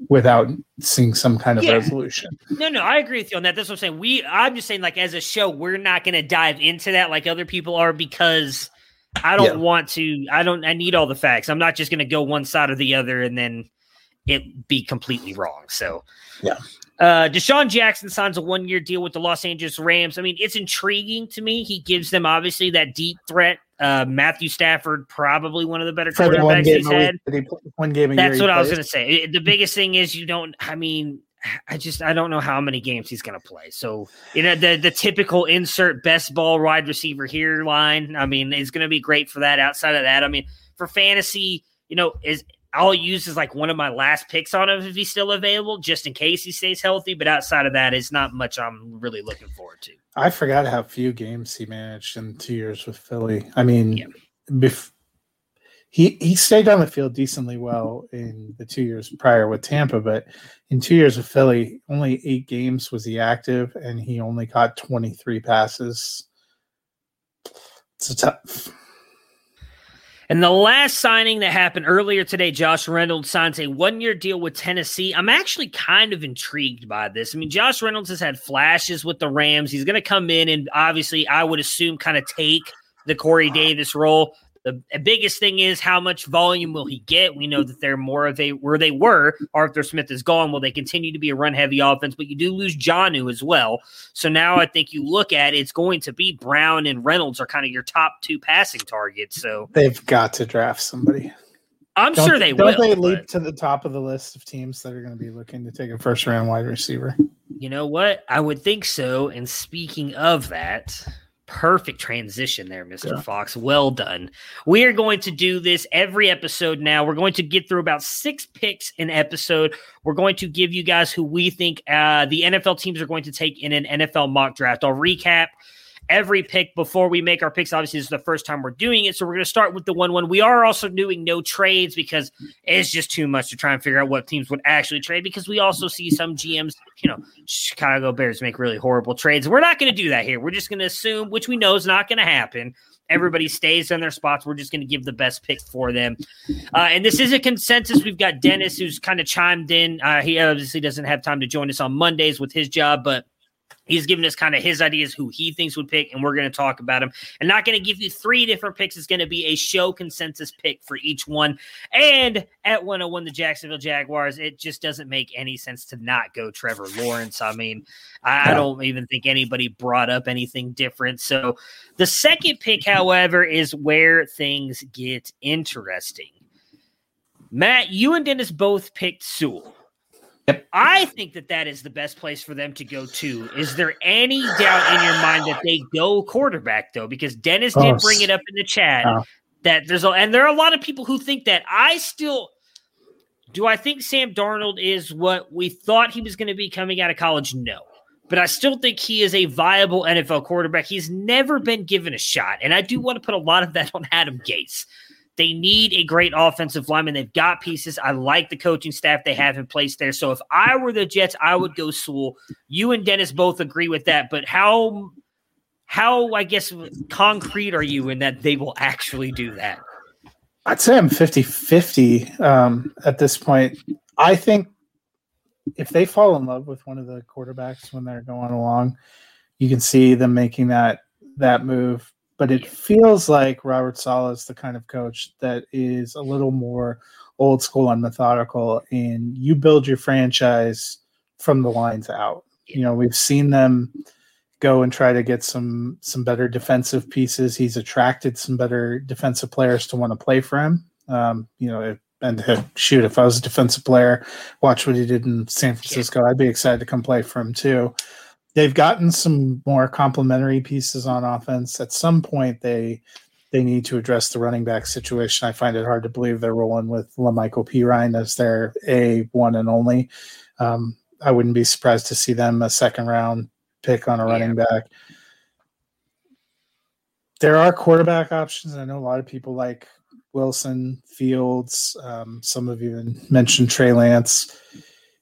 without seeing some kind of Yeah. resolution. No, no, I agree with you on that. That's what I'm saying. We, I'm just saying, like as a show, we're not going to dive into that like other people are because I don't want to. I don't. I need all the facts. I'm not just going to go one side or the other and then it be completely wrong. So, Yeah. Uh, DeSean Jackson signs a one year deal with the Los Angeles Rams. I mean, it's intriguing to me. He gives them obviously that deep threat. Uh, Matthew Stafford, probably one of the better one quarterbacks game he's week had. one game. That's what I was going to say. The biggest thing is you don't. I mean, I just I don't know how many games he's going to play. So you know the the typical insert best ball wide receiver here line. I mean, is going to be great for that. Outside of that, I mean, for fantasy, you know, is I'll use as like one of my last picks on him if he's still available, just in case he stays healthy. But outside of that, it's not much I'm really looking forward to. I forgot how few games he managed in two years with Philly. I mean, Yeah. bef- he he stayed on the field decently well in the two years prior with Tampa, but in two years with Philly, only eight games was he active, and he only caught twenty three passes. It's a tough. And the last signing that happened earlier today, Josh Reynolds signs a one year deal with Tennessee. I'm actually kind of intrigued by this. I mean, Josh Reynolds has had flashes with the Rams. He's going to come in and obviously, I would assume, kind of take the Corey Davis role. The biggest thing is how much volume will he get? We know that they're more of a where they were. Arthur Smith is gone. Will they continue to be a run heavy offense? But you do lose Jonnu as well. So now I think you look at it, it's going to be Brown and Reynolds are kind of your top two passing targets. So They've got to draft somebody. I'm Don't- sure they don't will. they leap to the top of the list of teams that are going to be looking to take a first round wide receiver? you know what? I would think so. And speaking of that, perfect transition there, Mr. Yeah. Fox. Well done. We are going to do this every episode now. We're going to get through about six picks an episode. We're going to give you guys who we think uh, the NFL teams are going to take in an NFL mock draft. I'll recap every pick before we make our picks. Obviously, this is the first time we're doing it. So we're going to start with the 1 1. We are also doing no trades because it's just too much to try and figure out what teams would actually trade because we also see some GMs, you know, Chicago Bears make really horrible trades. We're not going to do that here. We're just going to assume, which we know is not going to happen. Everybody stays in their spots. We're just going to give the best pick for them. Uh, and this is a consensus. We've got Dennis who's kind of chimed in. Uh, he obviously doesn't have time to join us on Mondays with his job, but he's giving us kind of his ideas who he thinks would pick, and we're going to talk about him. And not going to give you three different picks. It's going to be a show consensus pick for each one. And at 101, the Jacksonville Jaguars, it just doesn't make any sense to not go Trevor Lawrence. I mean, I, I don't even think anybody brought up anything different. So the second pick, however, is where things get interesting. Matt, you and Dennis both picked Sewell. Yep. I think that that is the best place for them to go to. Is there any doubt in your mind that they go quarterback though? Because Dennis did bring it up in the chat oh. that there's a, and there are a lot of people who think that. I still do. I think Sam Darnold is what we thought he was going to be coming out of college. No, but I still think he is a viable NFL quarterback. He's never been given a shot, and I do want to put a lot of that on Adam Gase. They need a great offensive lineman. They've got pieces. I like the coaching staff they have in place there. So if I were the Jets, I would go Sewell. You and Dennis both agree with that, but how how I guess concrete are you in that they will actually do that? I'd say I'm 50 50 um, at this point. I think if they fall in love with one of the quarterbacks when they're going along, you can see them making that that move. But it feels like Robert Saleh is the kind of coach that is a little more old school and methodical. And you build your franchise from the lines out. You know, we've seen them go and try to get some some better defensive pieces. He's attracted some better defensive players to want to play for him. Um, you know, and shoot, if I was a defensive player, watch what he did in San Francisco, I'd be excited to come play for him too. They've gotten some more complementary pieces on offense. At some point, they they need to address the running back situation. I find it hard to believe they're rolling with La'Mical Perine as their a one and only. Um, I wouldn't be surprised to see them a second round pick on a running yeah. back. There are quarterback options. I know a lot of people like Wilson, Fields. Um, some have even mentioned Trey Lance.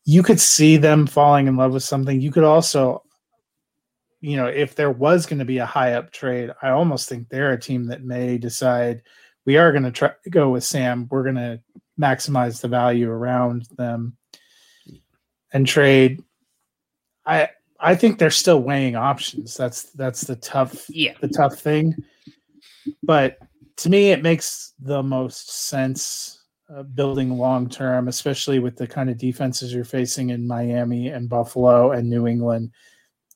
You could see them falling in love with something. You could also, you know, if there was going to be a high up trade, I almost think they're a team that may decide we are going to try to go with Sam. We're going to maximize the value around them and trade. I I think they're still weighing options. That's that's the tough yeah the tough thing. But to me, it makes the most sense uh, building long term, especially with the kind of defenses you're facing in Miami and Buffalo and New England,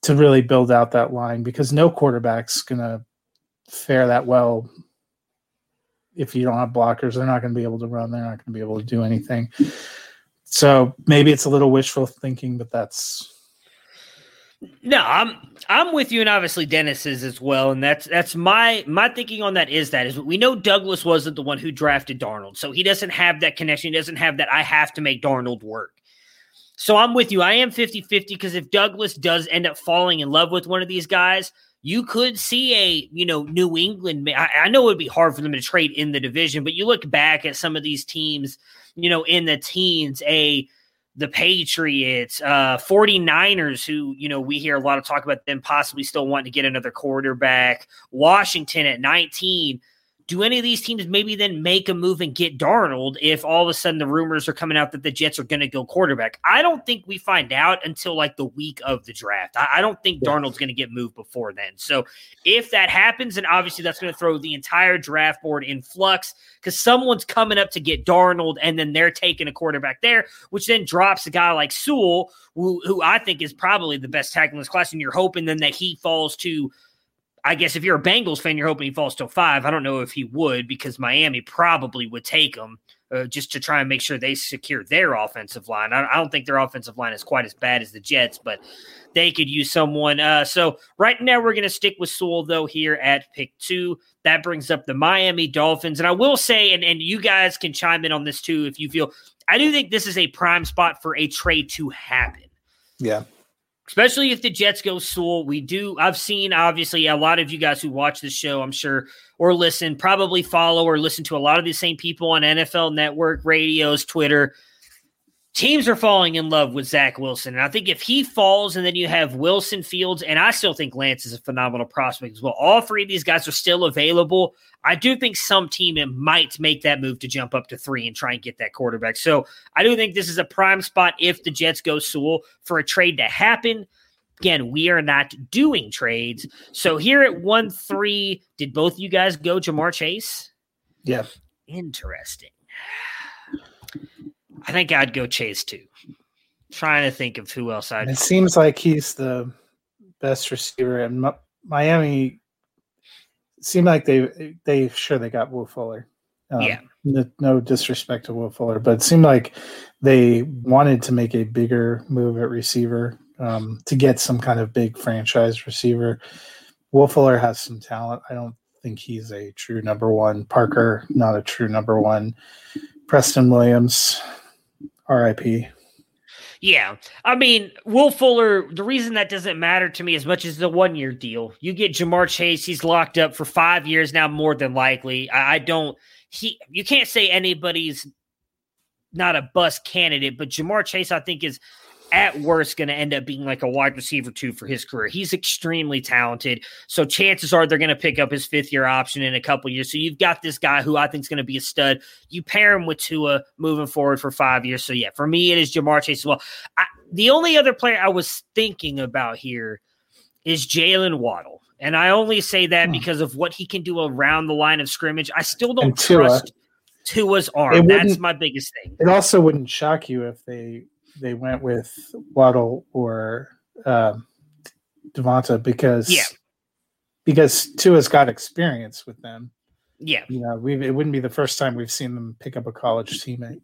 to really build out that line because no quarterback's gonna fare that well if you don't have blockers. They're not going to be able to run. They're not going to be able to do anything. So maybe it's a little wishful thinking, but that's no, I'm I'm with you, and obviously Dennis is as well, and that's that's my my thinking on that is that is we know Douglas wasn't the one who drafted Darnold, so he doesn't have that connection. He doesn't have that. I have to make Darnold work. So I'm with you. I am 50 50 because if Douglas does end up falling in love with one of these guys, you could see a you know New England. I, know it would be hard for them to trade in the division, but you look back at some of these teams, you know, in the teens, a the Patriots, uh, 49ers, who, you know, we hear a lot of talk about them possibly still wanting to get another quarterback, Washington at 19 do any of these teams maybe then make a move and get Darnold if all of a sudden the rumors are coming out that the Jets are going to go quarterback? I don't think we find out until like the week of the draft. I, I don't think yes. Darnold's going to get moved before then. So if that happens, and obviously that's going to throw the entire draft board in flux because someone's coming up to get Darnold and then they're taking a quarterback there, which then drops a guy like Sewell, who, who I think is probably the best tackle in this class. And you're hoping then that he falls to I guess if you're a Bengals fan, you're hoping he falls to five. I don't know if he would because Miami probably would take him uh, just to try and make sure they secure their offensive line. I, I, don't think their offensive line is quite as bad as the Jets, but they could use someone. Uh, so right now we're going to stick with Sewell though here at pick two. That brings up the Miami Dolphins, and I will say, and and you guys can chime in on this too if you feel. I do think this is a prime spot for a trade to happen. Yeah especially if the Jets go Sewell. We do. I've seen obviously a lot of you guys who watch this show, I'm sure, or listen, probably follow or listen to a lot of the same people on NFL Network, radios, Twitter teams are falling in love with Zach Wilson. And I think if he falls and then you have Wilson Fields, and I still think Lance is a phenomenal prospect as well. All three of these guys are still available. I do think some team might make that move to jump up to three and try and get that quarterback. So I do think this is a prime spot if the Jets go Sewell for a trade to happen. Again, we are not doing trades. So here at 1 3, did both you guys go Ja'Marr Chase? Yeah. Interesting. I think I'd go Chase too. Trying to think of who else I'd. It seems like he's the best receiver, and Miami seemed like they they sure they got Will Fuller. Um, yeah. No, no, disrespect to Will Fuller, but it seemed like they wanted to make a bigger move at receiver um, to get some kind of big franchise receiver. Will Fuller has some talent. I don't think he's a true number one. Parker, not a true number one. Preston Williams, RIP. Yeah. I mean, Will Fuller, the reason that doesn't matter to me as much as the one year deal, you get Ja'Marr Chase, he's locked up for five years now, more than likely. I, I don't, he, you can't say anybody's not a bust candidate, but Ja'Marr Chase, I think, is at worst going to end up being like a wide receiver two for his career. He's extremely talented. So chances are they're going to pick up his fifth year option in a couple years. So you've got this guy who I think is going to be a stud. You pair him with Tua moving forward for five years. So yeah, for me, it is Ja'Marr Chase as well. I, the only other player I was thinking about here is Jalen Waddle. And I only say that Hmm. because of what he can do around the line of scrimmage. I still don't trust Tua's arm. That's my biggest thing. It also wouldn't shock you if they they went with Waddle or um, Devonta because Yeah. because Tua's got experience with them. Yeah. You know, we it wouldn't be the first time we've seen them pick up a college teammate.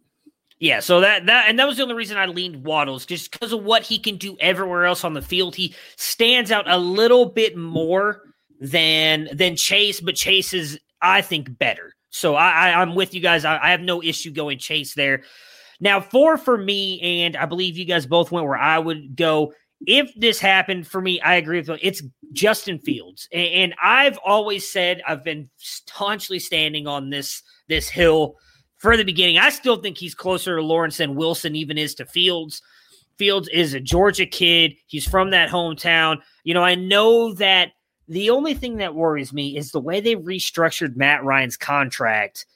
Yeah, so that that and that was the only reason I leaned Waddles, just because of what he can do everywhere else on the field. He stands out a little bit more than than Chase, but Chase is, I think, better. So I, I I'm with you guys. I, I have no issue going Chase there. Now, four for me, and I believe you guys both went where I would go. If this happened for me, I agree with you. It's Justin Fields, and, I've always said I've been staunchly standing on this this hill for the beginning. I still think he's closer to Lawrence than Wilson even is to Fields. Fields is a Georgia kid. He's from that hometown. You know, I know that the only thing that worries me is the way they restructured Matt Ryan's contract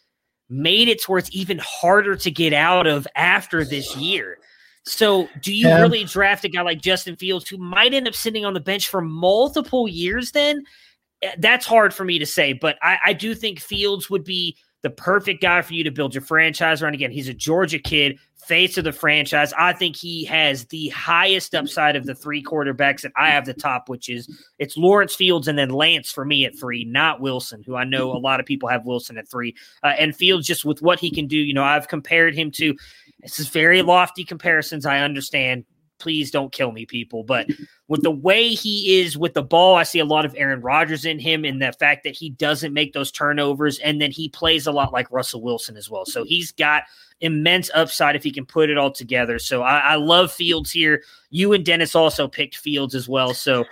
made it to where it's even harder to get out of after this year. So, do you Yeah. really draft a guy like Justin Fields who might end up sitting on the bench for multiple years then? Eh, That's hard for me to say, but I, I do think Fields would be the perfect guy for you to build your franchise around. Again, he's a Georgia kid, face of the franchise. I think he has the highest upside of the three quarterbacks that I have the top, which is it's Lawrence Fields and then Lance for me at three, not Wilson, who I know a lot of people have Wilson at three. Uh, and Fields, just with what he can do, you know, I've compared him to. This is very lofty comparisons. I understand. Please don't kill me, people. But with the way he is with the ball, I see a lot of Aaron Rodgers in him, and the fact that he doesn't make those turnovers, and then he plays a lot like Russell Wilson as well. So he's got immense upside if he can put it all together. So I, I love Fields here. You and Dennis also picked Fields as well. So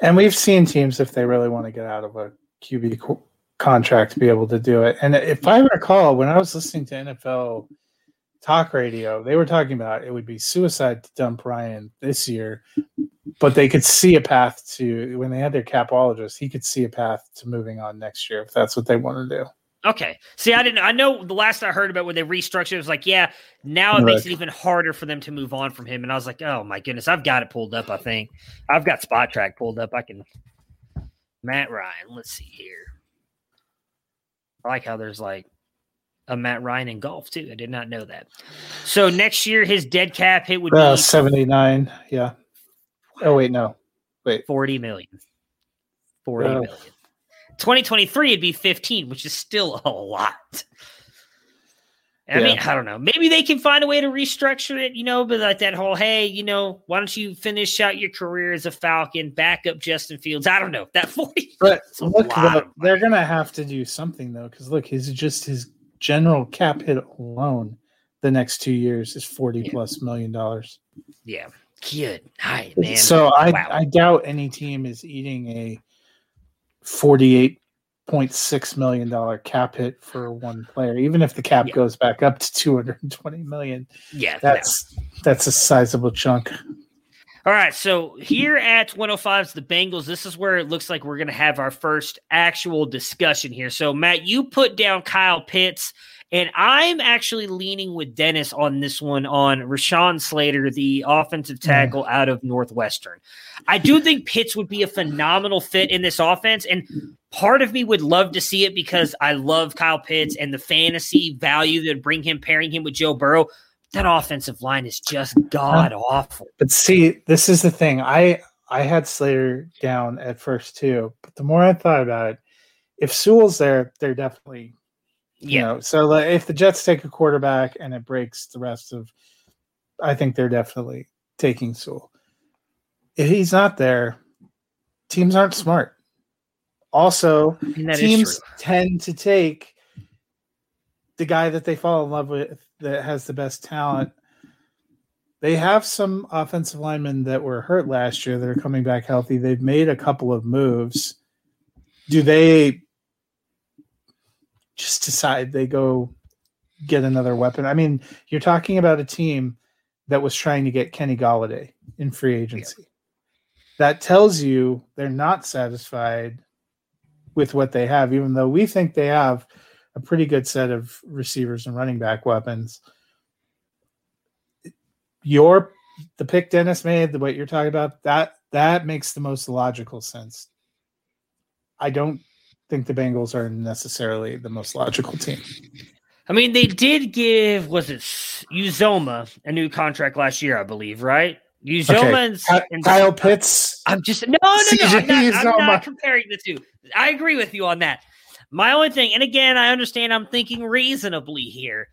And we've seen teams if they really want to get out of a QB contract be able to do it. And if I recall, when I was listening to NFL talk radio, they were talking about it would be suicide to dump Ryan this year, but they could see a path to when they had their capologist, he could see a path to moving on next year if that's what they want to do. Okay. See, I didn't. I know the last I heard about when they restructured, it was like, yeah, now it makes it even harder for them to move on from him. And I was like, oh my goodness, I've got it pulled up. I think I've got Spotrac pulled up. I can. Matt Ryan. Let's see here. I like how there's like a Matt Ryan in golf too. I did not know that. So next year, his dead cap hit would Uh, be 79. Yeah. Oh, wait, no. Wait. 40 million. 40 Oh. million. 2023 it'd be 15, which is still a lot. I mean, I don't know. Maybe they can find a way to restructure it, you know, but like that whole, hey, you know, why don't you finish out your career as a Falcon, back up Justin Fields? I don't know. That 40 But look, they're going to have to do something, though, because look, his just his general cap hit alone the next two years is 40 Yeah. plus million dollars. Yeah. Good. Hi, man. So I, Wow. I doubt any team is eating a $48.6 million cap hit for one player, even if the cap Yeah. goes back up to 220 million. yeah. no. That's that's a sizable chunk. All right, so here at 105 is the Bengals. This is where it looks like we're going to have our first actual discussion here. So, Matt, you put down Kyle Pitts, and I'm actually leaning with Dennis on this one on Rashawn Slater, the offensive mm. tackle out of Northwestern. I do think Pitts would be a phenomenal fit in this offense, and part of me would love to see it because I love Kyle Pitts and the fantasy value that bring him pairing him with Joe Burrow. That offensive line is just god awful. But see, this is the thing. I I had Slater down at first too, but the more I thought about it, if Sewell's there, they're definitely you Yeah. know. So like, if the Jets take a quarterback and it breaks the rest of, I think they're definitely taking Sewell. If he's not there, teams aren't smart. Also, And that is teams tend to take the guy that they fall in love with that has the best talent. They have some offensive linemen that were hurt last year that are coming back healthy. They've made a couple of moves. Do they just decide they go get another weapon? I mean, you're talking about a team that was trying to get Kenny Golladay in free agency. That tells you they're not satisfied with what they have, even though we think they have a pretty good set of receivers and running back weapons. Your the pick Dennis made, the what you're talking about, that that makes the most logical sense I don't think the Bengals are necessarily the most logical team. I mean, they did give was it Uzomah a new contract last year, I believe, right? Uzomah okay. and, Kyle Pitts. I'm just no, no, no. I'm not, I'm not comparing the two. I agree with you on that. My only thing, and again, I understand I'm thinking reasonably here,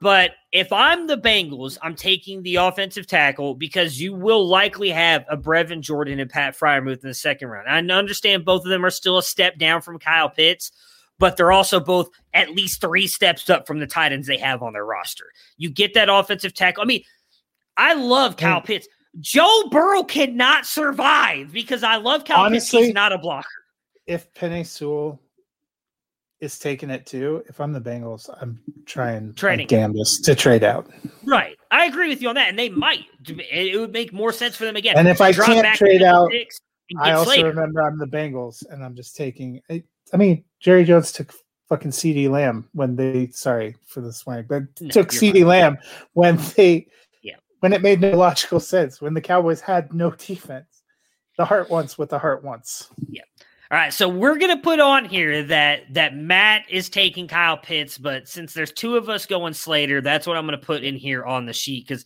but if I'm the Bengals, I'm taking the offensive tackle because you will likely have a Brevin Jordan and Pat Freiermuth in the second round. I understand both of them are still a step down from Kyle Pitts, but they're also both at least three steps up from the tight ends they have on their roster. You get that offensive tackle. I mean, I love mm. Kyle Pitts. Joe Burrow cannot survive because I love Kyle Honestly, Pitts. He's not a blocker. If Penei Sewell is taking it too. If I'm the Bengals, I'm trying Trading. Gambus to trade out. Right. I agree with you on that. And they might. It would make more sense for them again. And if I can't trade out, I also Slater. remember I'm the Bengals and I'm just taking. I mean, Jerry Jones took fucking CeeDee Lamb when they, sorry for the swing, but no, took CeeDee Lamb when they, yeah, when it made no logical sense, when the Cowboys had no defense. The heart wants what the heart wants. Yeah. All right, so we're gonna put on here that that Matt is taking Kyle Pitts, but since there's two of us going Slater, that's what I'm gonna put in here on the sheet because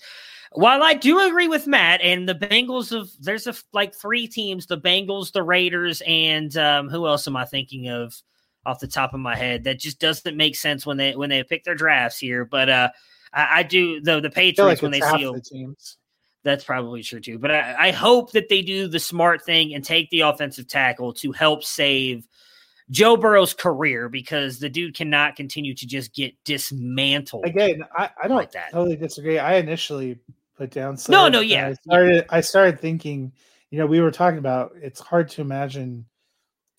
while I do agree with Matt and the Bengals of there's a like three teams, the Bengals, the Raiders, and um, who else am I thinking of off the top of my head that just doesn't make sense when they when they pick their drafts here. But uh, I, I do though the Patriots like when they see the teams. That's probably true too. But I, I, hope that they do the smart thing and take the offensive tackle to help save Joe Burrow's career because the dude cannot continue to just get dismantled. Again, I, I don't like that. totally disagree. I initially put down. No, no, yeah. I started, I started thinking, you know, we were talking about it's hard to imagine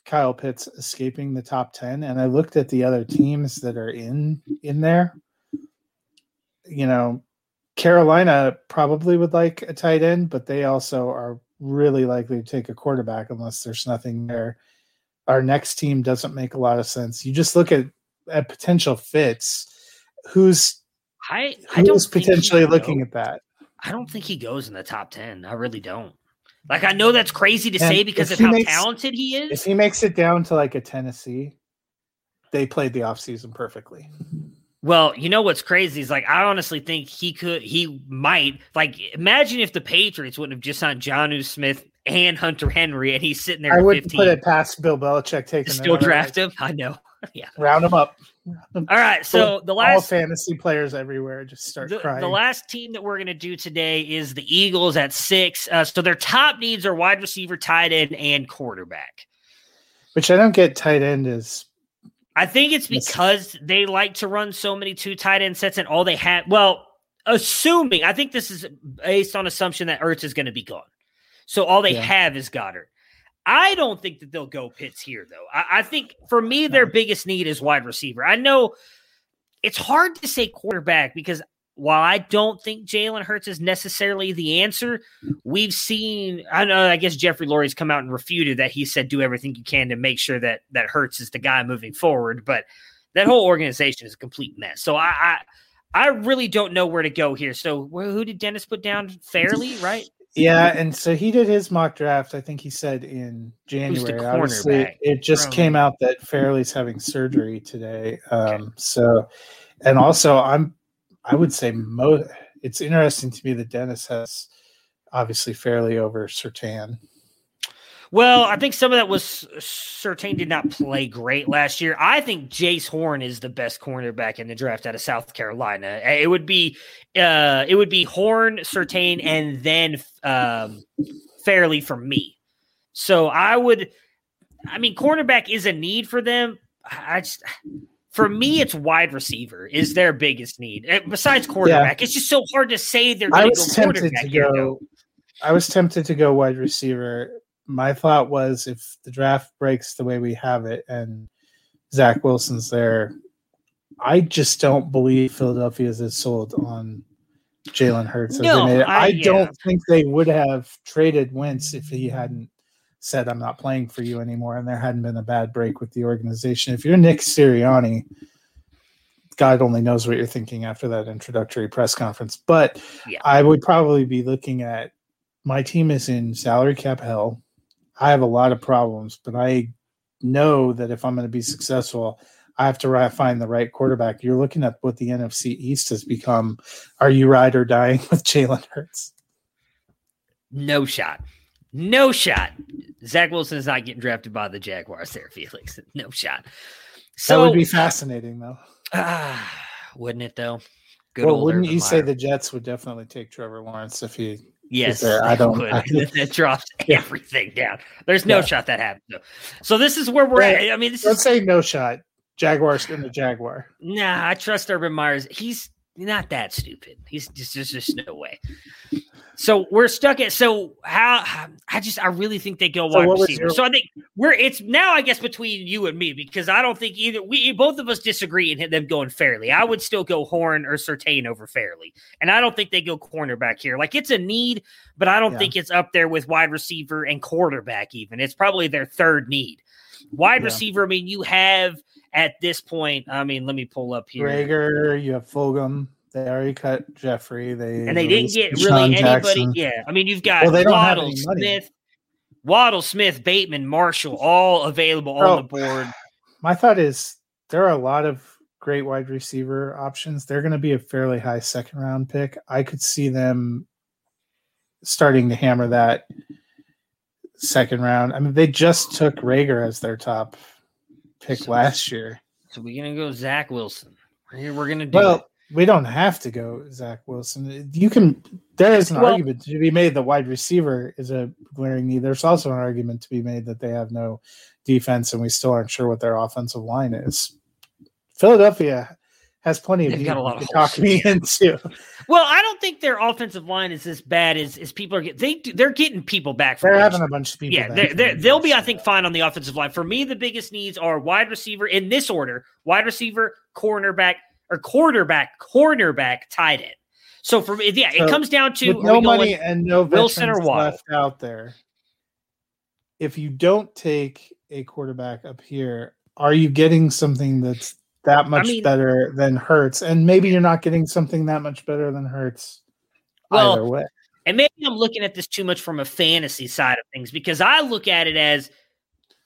Kyle Pitts escaping the top 10. And I looked at the other teams that are in in there. You know, Carolina probably would like a tight end, but they also are really likely to take a quarterback unless there's nothing there. Our next team doesn't make a lot of sense. You just look at at potential fits. Who's I, I who's potentially looking at that? I don't think he goes in the top ten. I really don't. Like I know that's crazy to and say because of how makes, talented he is. If he makes it down to like a Tennessee, they played the offseason perfectly. Well, you know what's crazy is like I honestly think he could, he might like imagine if the Patriots wouldn't have just signed Jonnu Smith and Hunter Henry, and he's sitting there. I wouldn't put it past Bill Belichick taking still draft him. I know. yeah, round him up. All right, so the last all fantasy players everywhere just start the, crying. The last team that we're going to do today is the Eagles at six. Uh, so their top needs are wide receiver, tight end, and quarterback. Which I don't get. Tight end is I think it's because they like to run so many two tight end sets and all they have. Well, assuming I think this is based on assumption that Ertz is going to be gone, so all they yeah. have is Goedert. I don't think that they'll go Pitts here though. I, I think for me their biggest need is wide receiver. I know it's hard to say quarterback because while I don't think Jalen Hurts is necessarily the answer, we've seen. I know. I guess Jeffrey Lurie's come out and refuted that. He said, "Do everything you can to make sure that that Hurts is the guy moving forward." But that whole organization is a complete mess. So I, I, I really don't know where to go here. So who did Dennis put down? Farley, right? Yeah, and so he did his mock draft. I think he said in January. Obviously, it just came out that Farley's having surgery today. Um, okay. So, and also, I'm I would say most. It's interesting to me that Dennis has obviously Farley over Surtain. Well, I think some of that was Surtain did not play great last year. I think Jaycee Horn is the best cornerback in the draft out of South Carolina. It would be uh it would be Horn, Surtain, and then um Farley for me. So I would I mean cornerback is a need for them. I just for me, it's wide receiver is their biggest need. Besides quarterback, yeah. it's just so hard to say they're going to go quarterback to go, I was tempted to go wide receiver. My thought was if the draft breaks the way we have it and Zach Wilson's there, I just don't believe Philadelphia is sold on Jalen Hurts. No, I, I don't think they would have traded Wentz if he hadn't said I'm not playing for you anymore, and there hadn't been a bad break with the organization. If you're Nick Sirianni, God only knows what you're thinking after that introductory press conference. But yeah. I would probably be looking at my team is in salary cap hell. I have a lot of problems, but I know that if I'm going to be successful, I have to find the right quarterback. You're looking at what the NFC East has become. Are you ride or dying with Jalen Hurts? No shot. No shot. Zach Wilson is not getting drafted by the Jaguars there, Felix. No shot. So, that would be fascinating, though. Uh, wouldn't it, though? Good well, wouldn't you say the Jets would definitely take Trevor Lawrence if he Yes, I don't. I, that drops everything down. There's no yeah. shot that happens. Though. So this is where we're at. I mean, this let's is, say no shot. Jaguars in the Jaguar. Nah, I trust Urban Meyers. He's not that stupid. He's just there's just no way. So we're stuck at so how I just I really think they go wide so receiver. Your- so I think we're it's now I guess between you and me because I don't think either we both of us disagree in them going Farley. I would still go Horn or Surtain over Farley, and I don't think they go cornerback here. Like it's a need, but I don't yeah. think it's up there with wide receiver and quarterback. Even it's probably their third need. Wide yeah. receiver. I mean, you have at this point. I mean, let me pull up here. Reagor, you have Fulgham. They already cut Jeffery. They and they didn't get really anybody. Yeah, I mean, you've got well, they don't Waddle, Smith, Waddle, Smith, Bateman, Marshall, all available on the board. My thought is there are a lot of great wide receiver options. They're going to be a fairly high second round pick. I could see them starting to hammer that second round. I mean, they just took Reagor as their top pick so, last year. So we're gonna go Zach Wilson. We're gonna do well. It. We don't have to go Zach Wilson. You can. There is an well, argument to be made that wide receiver is a glaring need. There's also an argument to be made that they have no defense, and we still aren't sure what their offensive line is. Philadelphia has plenty of got a lot of talk me into. Well, I don't think their offensive line is as bad as, as people are getting. They they're getting people back. From they're having a bunch of people. Yeah, they're, they're, they'll be, I think, fine on the offensive line. For me, the biggest needs are wide receiver in this order: wide receiver, cornerback, or quarterback, cornerback, tight end. So for yeah, so it comes down to no money and no Wilson or Waddle left out there. If you don't take a quarterback up here, are you getting something that's that much I mean, better than Hurts? And maybe you're not getting something that much better than Hurts well, either way. And maybe I'm looking at this too much from a fantasy side of things because I look at it as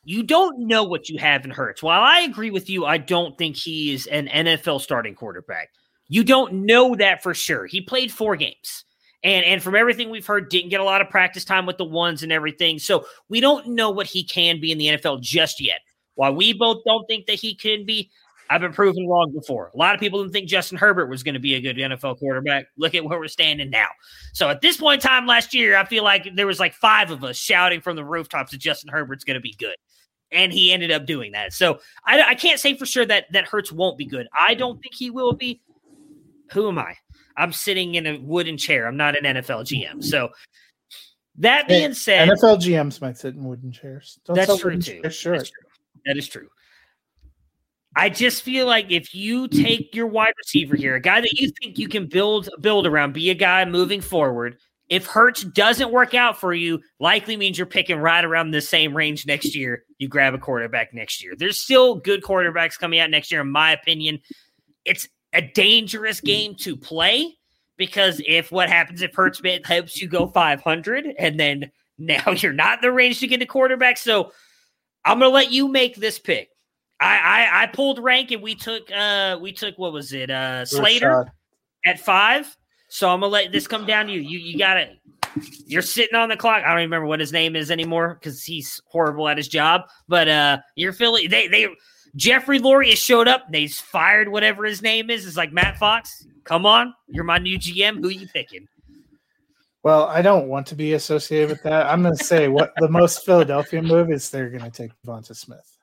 you don't know what you have in Hurts. While I agree with you, I don't think he is an NFL starting quarterback. You don't know that for sure. He played four games. And and from everything we've heard, didn't get a lot of practice time with the ones and everything. So we don't know what he can be in the NFL just yet. While we both don't think that he can be, I've been proven wrong before. A lot of people didn't think Justin Herbert was going to be a good NFL quarterback. Look at where we're standing now. So at this point in time last year, I feel like there was like five of us shouting from the rooftops that Justin Herbert's going to be good. And he ended up doing that. So I, I can't say for sure that that Hurts won't be good. I don't think he will be. Who am I? I'm sitting in a wooden chair. I'm not an NFL GM. So that being said, NFL GMs might sit in wooden chairs. Don't that's true too. Sure. That's true. That is true. I just feel like if you take your wide receiver here, a guy that you think you can build build around, be a guy moving forward. If Hurts doesn't work out for you, likely means you're picking right around the same range next year. You grab a quarterback next year. There's still good quarterbacks coming out next year, in my opinion. It's a dangerous game to play because if what happens if Hurts helps you go 500 and then now you're not in the range to get a quarterback. So I'm going to let you make this pick. I, I, I pulled rank and we took uh we took what was it uh Slater at five. So I'm gonna let this come down to you. You you got it. You're sitting on the clock. I don't remember what his name is anymore because he's horrible at his job. But uh you're feeling they they Jeffrey Lurie has showed up. They've fired whatever his name is. It's like Matt Fox. Come on, you're my new GM. Who you picking? Well, I don't want to be associated with that. I'm going to say what the most Philadelphia move is. They're going to take Devonta Smith.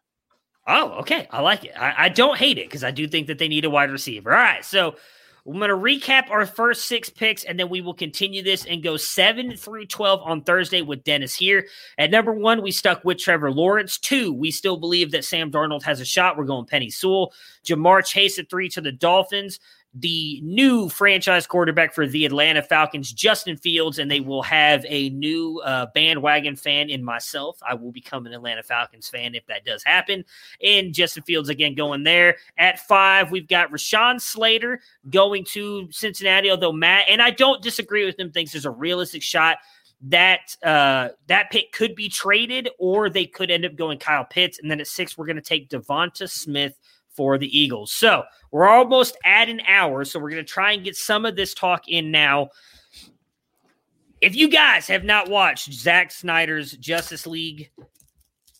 Oh, okay. I like it. I, I don't hate it because I do think that they need a wide receiver. All right. So I'm going to recap our first six picks and then we will continue this and go seven through 12 on Thursday with Dennis here. At number one, we stuck with Trevor Lawrence. Two, we still believe that Sam Darnold has a shot. We're going Penei Sewell. Ja'Marr Chase at three to the Dolphins the new franchise quarterback for the Atlanta Falcons, Justin Fields, and they will have a new uh, bandwagon fan in myself. I will become an Atlanta Falcons fan if that does happen. And Justin Fields again going there. At five, we've got Rashawn Slater going to Cincinnati, although Matt, and I don't disagree with him, thinks there's a realistic shot that uh, that pick could be traded, or they could end up going Kyle Pitts. And then at six, we're going to take Devonta Smith for the Eagles. So we're almost at an hour, so we're going to try and get some of this talk in now. If you guys have not watched Zack Snyder's Justice League,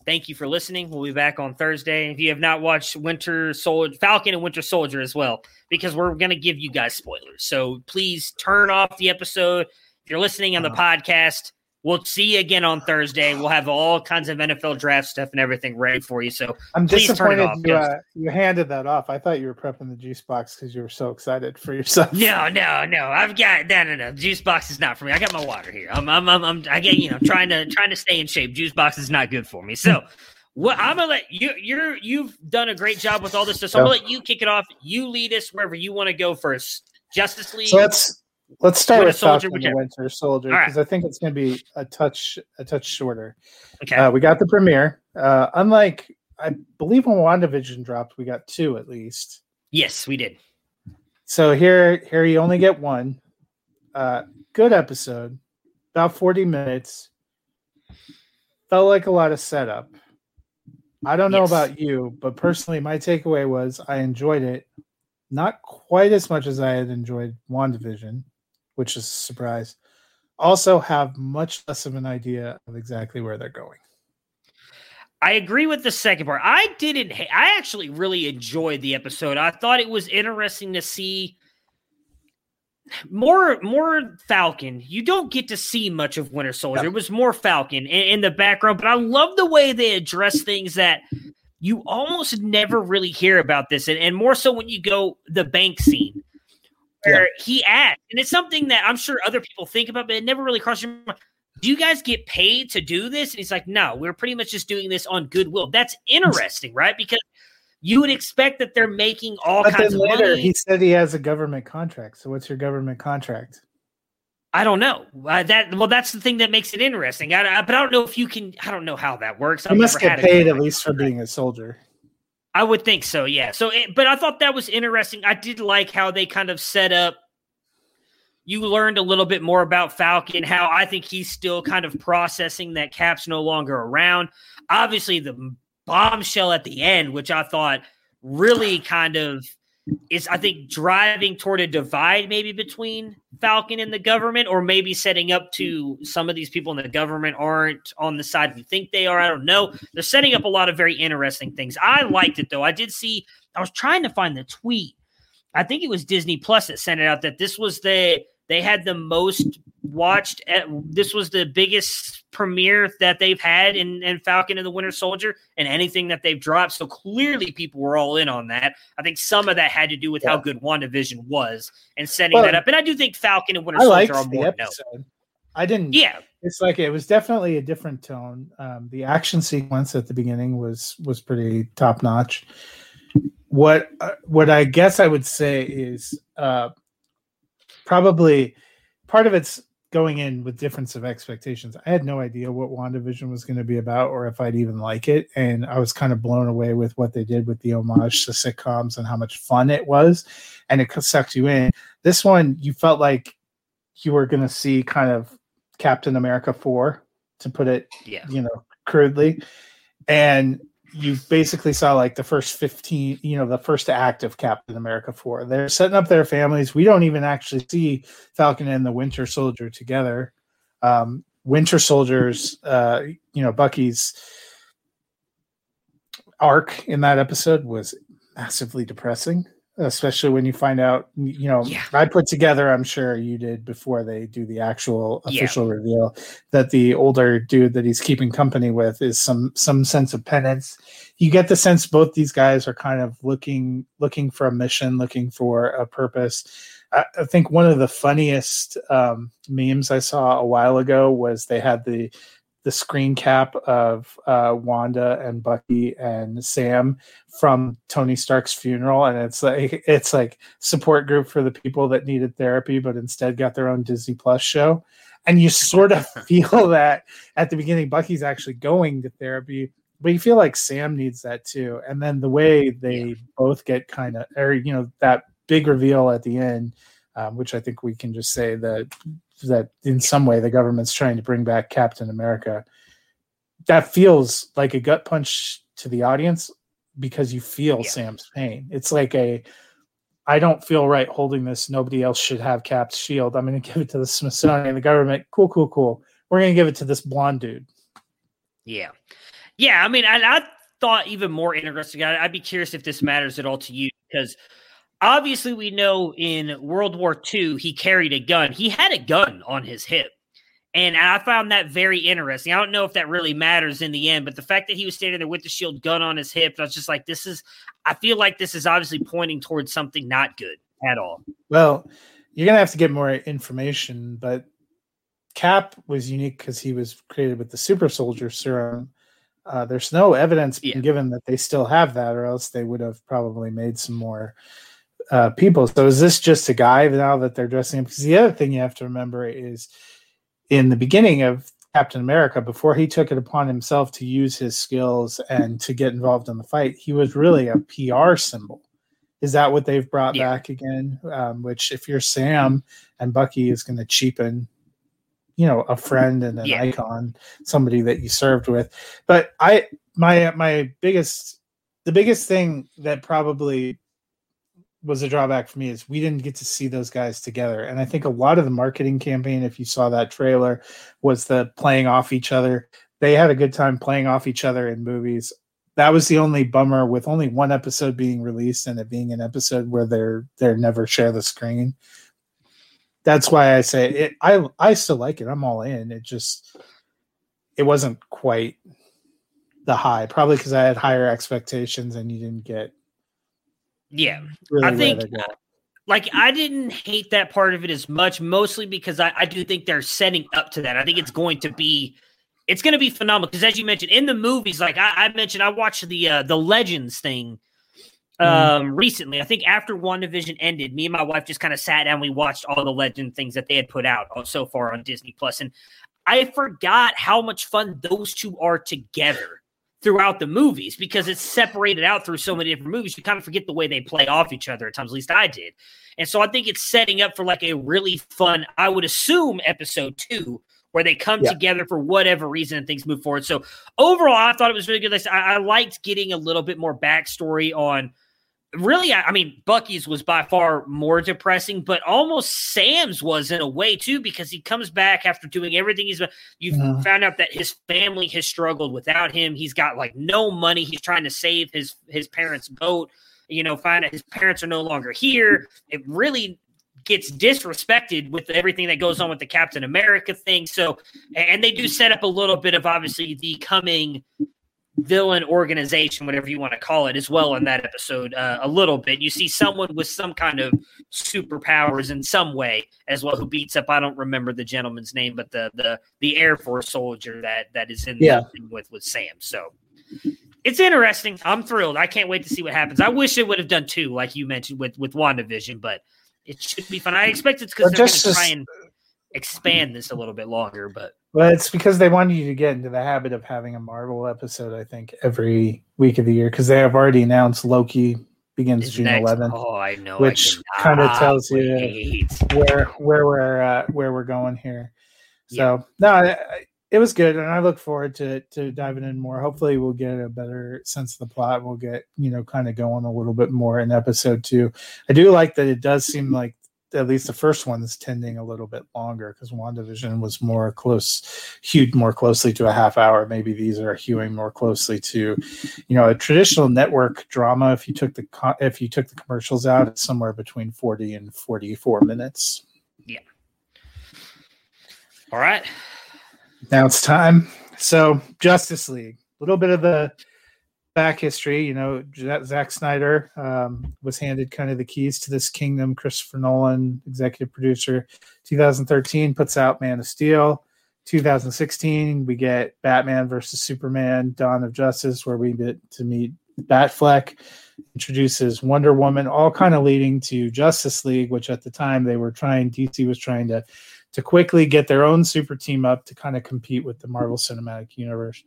thank you for listening. We'll be back on Thursday. If you have not watched Winter Soldier, Falcon and Winter Soldier as well, because we're going to give you guys spoilers. So please turn off the episode. If you're listening on the uh-huh. podcast, We'll see you again on Thursday. We'll have all kinds of NFL draft stuff and everything ready for you. So I'm disappointed you, uh, you handed that off. I thought you were prepping the juice box because you were so excited for yourself. No, no, no. I've got no, no, no. Juice box is not for me. I got my water here. I'm, I'm, I'm, I'm I get you know trying to trying to stay in shape. Juice box is not good for me. So. What I'm gonna let you you're you've done a great job with all this stuff. So I'm gonna let you kick it off. You lead us wherever you want to go first. Justice League. So let's Let's start Winter with Soldier, Falcon Winter Soldier because right. I think it's going to be a touch a touch shorter. Okay, uh, we got the premiere. Uh, unlike I believe when WandaVision dropped, we got two at least. Yes, we did. So here, here you only get one. Uh, good episode, about forty minutes. Felt like a lot of setup. I don't know yes. about you, but personally, my takeaway was I enjoyed it. Not quite as much as I had enjoyed WandaVision which is a surprise, also have much less of an idea of exactly where they're going. I agree with the second part. I didn't. I actually really enjoyed the episode. I thought it was interesting to see more more Falcon. You don't get to see much of Winter Soldier. It was more Falcon in, in, the background, but I love the way they address things that you almost never really hear about this, and, and more so when you go the bank scene where yeah. he asked, and it's something that I'm sure other people think about, but it never really crossed your mind. Do you guys get paid to do this? And he's like, no, we're pretty much just doing this on goodwill. That's interesting, right? Because you would expect that they're making all but kinds of later, money. He said he has a government contract. So what's your government contract? I don't know. Uh, that well, that's the thing that makes it interesting. I, I, but I don't know if you can. I don't know how that works. I've must get paid at least for being a soldier. I would think so, yeah. So, it, but I thought that was interesting. I did like how they kind of set up. You learned a little bit more about Falcon, how I think he's still kind of processing that Cap's no longer around. Obviously, the bombshell at the end, which I thought really kind of is I think driving toward a divide maybe between Falcon and the government, or maybe setting up to some of these people in the government aren't on the side we think they are. I don't know. They're setting up a lot of very interesting things. I liked it though. I did see. I was trying to find the tweet. I think it was Disney Plus that sent it out that this was the they had the most watched. At, this was the biggest premiere that they've had in, in Falcon and the Winter Soldier and anything that they've dropped. So clearly, people were all in on that. I think some of that had to do with yeah. how good WandaVision was and setting well, that up. And I do think Falcon and Winter I Soldier are more episode. I didn't. Yeah, it's like it was definitely a different tone. Um, the action sequence at the beginning was was pretty top notch. What uh, what I guess I would say is uh, probably part of it's going in with difference of expectations. I had no idea what WandaVision was going to be about or if I'd even like it. And I was kind of blown away with what they did with the homage to sitcoms and how much fun it was. And it sucked you in. This one, you felt like you were going to see kind of Captain America 4, to put it, yeah. you know, crudely. And you basically saw like the first 15 you know the first act of captain america 4 they're setting up their families. We don't even actually see falcon and the winter soldier together. Um, winter soldiers uh, you know bucky's arc in that episode was massively depressing especially when you find out you know yeah. i put together i'm sure you did before they do the actual official yeah. reveal that the older dude that he's keeping company with is some some sense of penance you get the sense both these guys are kind of looking looking for a mission looking for a purpose i, I think one of the funniest um, memes i saw a while ago was they had the the screen cap of uh, Wanda and Bucky and Sam from Tony Stark's funeral, and it's like it's like support group for the people that needed therapy, but instead got their own Disney Plus show. And you sort of feel that at the beginning, Bucky's actually going to therapy, but you feel like Sam needs that too. And then the way they yeah. both get kind of, or you know, that big reveal at the end, um, which I think we can just say that that in some way the government's trying to bring back Captain America. That feels like a gut punch to the audience because you feel yeah. Sam's pain. It's like a I don't feel right holding this. Nobody else should have Cap's shield. I'm going to give it to the Smithsonian, the government. Cool, cool, cool. We're going to give it to this blonde dude. Yeah. Yeah. I mean, I, I thought even more interesting. I, I'd be curious if this matters at all to you because obviously we know in World War II he carried a gun. He had a gun on his hip. And I found that very interesting. I don't know if that really matters in the end, but the fact that he was standing there with the shield gun on his hip, I was just like, this is, I feel like this is obviously pointing towards something not good at all. Well, you're going to have to get more information, but Cap was unique because he was created with the super soldier serum. Uh, there's no evidence yeah. given that they still have that, or else they would have probably made some more uh, people. So is this just a guy now that they're dressing him? Because the other thing you have to remember is in the beginning of Captain America, before he took it upon himself to use his skills and to get involved in the fight, he was really a PR symbol. Is that what they've brought yeah. back again? Um, which, if you're Sam and Bucky, is going to cheapen, you know, a friend and an yeah. icon, somebody that you served with. But I, my, my biggest, the biggest thing that probably was a drawback for me is we didn't get to see those guys together. And I think a lot of the marketing campaign, if you saw that trailer, was the playing off each other. They had a good time playing off each other in movies. That was the only bummer with only one episode being released and it being an episode where they're they're never share the screen. That's why I say it I I still like it. I'm all in. It just it wasn't quite the high, probably because I had higher expectations and you didn't get yeah, really I think like I didn't hate that part of it as much, mostly because I, I do think they're setting up to that. I think it's going to be it's going to be phenomenal because as you mentioned in the movies, like I, I mentioned, I watched the uh, the Legends thing mm-hmm. um mm. recently. I think after WandaVision ended, me and my wife just kind of sat down. We watched all the Legend things that they had put out so far on Disney Plus, and I forgot how much fun those two are together throughout the movies because it's separated out through so many different movies. You kind of forget the way they play off each other at times, at least I did. And so I think it's setting up for like a really fun, I would assume, episode two where they come yeah. together for whatever reason and things move forward. So overall, I thought it was really good. I, I liked getting a little bit more backstory on really, I mean, Bucky's was by far more depressing, but almost Sam's was in a way too, because he comes back after doing everything he's. You uh-huh. found out that his family has struggled without him. He's got like no money. He's trying to save his his parents' boat. You know, find out his parents are no longer here. It really gets disrespected with everything that goes on with the Captain America thing. So, and they do set up a little bit of obviously the coming villain organization, whatever you want to call it, as well in that episode uh, a little bit. You see someone with some kind of superpowers in some way as well who beats up. I don't remember the gentleman's name, but the the the Air Force soldier that that is in yeah. with with Sam. So it's interesting. I'm thrilled. I can't wait to see what happens. I wish it would have done two, like you mentioned with with WandaVision, but it should be fun. I expect it's because they're going to try and expand this a little bit longer, but well, it's because they want you to get into the habit of having a Marvel episode. I think every week of the year because they have already announced Loki begins it's June next, 11th. Oh, I know. Which kind of tells you where where we're uh, where we're going here. So yeah. no, I, it was good, and I look forward to to diving in more. Hopefully, we'll get a better sense of the plot. We'll get you know kind of going a little bit more in episode two. I do like that it does seem like at least the first one is tending a little bit longer because WandaVision was more close, hewed more closely to a half hour. Maybe these are hewing more closely to, you know, a traditional network drama. If you took the if you took the commercials out, it's somewhere between forty and forty four minutes. Yeah. All right. Now it's time. So Justice League, a little bit of the back history, you know, Zack Snyder um, was handed kind of the keys to this kingdom. Christopher Nolan, executive producer, 2013 puts out Man of Steel. 2016 we get Batman versus Superman: Dawn of Justice, where we get to meet Batfleck. Introduces Wonder Woman, all kind of leading to Justice League, which at the time they were trying. DC was trying to to quickly get their own super team up to kind of compete with the Marvel Cinematic Universe.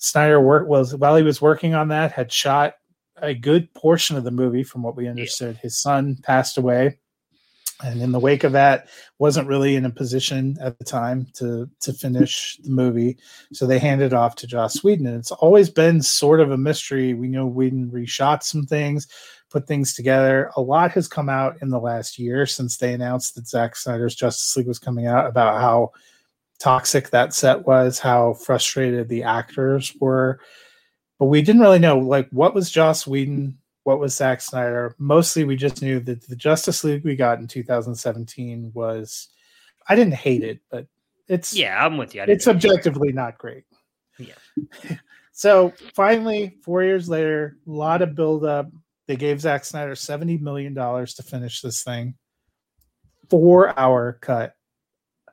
Snyder work was while he was working on that had shot a good portion of the movie from what we understood. Yeah. His son passed away. And in the wake of that wasn't really in a position at the time to to finish the movie. So they handed off to joss whedon. And it's always been sort of a mystery. We know whedon reshot some things put things together. A lot has come out in the last year since they announced that Zack snyder's justice league was coming out about how toxic that set was how frustrated the actors were but we didn't really know like what was joss whedon what was Zack Snyder. Mostly, we just knew that the Justice League we got in 2017 was. I didn't hate it, but it's yeah, I'm with you. It's objectively not great. Yeah. so finally, four years later, a lot of build up. They gave Zack Snyder 70 million dollars to finish this thing. Four hour cut.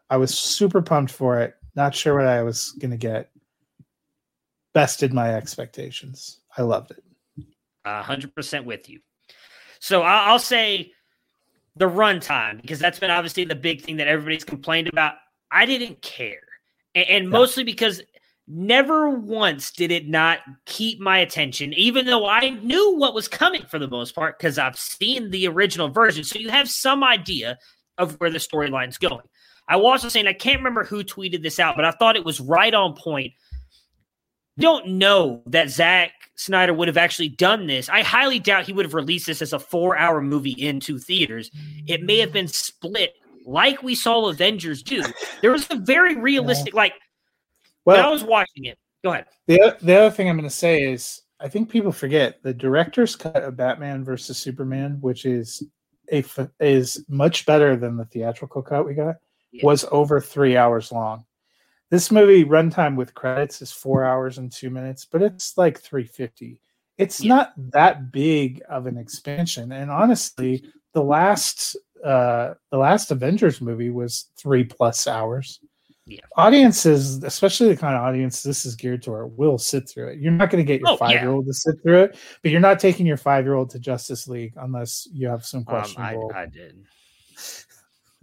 I was super pumped for it. Not sure what I was gonna get. Bested my expectations. I loved it hundred percent with you. So I'll, I'll say the runtime because that's been obviously the big thing that everybody's complained about. I didn't care, and, and yeah. mostly because never once did it not keep my attention, even though I knew what was coming for the most part because I've seen the original version. So you have some idea of where the storyline's going. I was also saying I can't remember who tweeted this out, but I thought it was right on point don't know that Zack Snyder would have actually done this. I highly doubt he would have released this as a four hour movie into theaters. It may have been split like we saw Avengers do. There was a very realistic, like, well, when I was watching it. Go ahead. The, the other thing I'm going to say is I think people forget the director's cut of Batman versus Superman, which is a is much better than the theatrical cut we got, yeah. was over three hours long. This movie runtime with credits is four hours and two minutes, but it's like 350. It's yeah. not that big of an expansion. And honestly, the last uh the last Avengers movie was three plus hours. Yeah. Audiences, especially the kind of audience this is geared toward, will sit through it. You're not going to get your oh, five year old to sit through it, but you're not taking your five year old to Justice League unless you have some questionable. Um, I, I, did.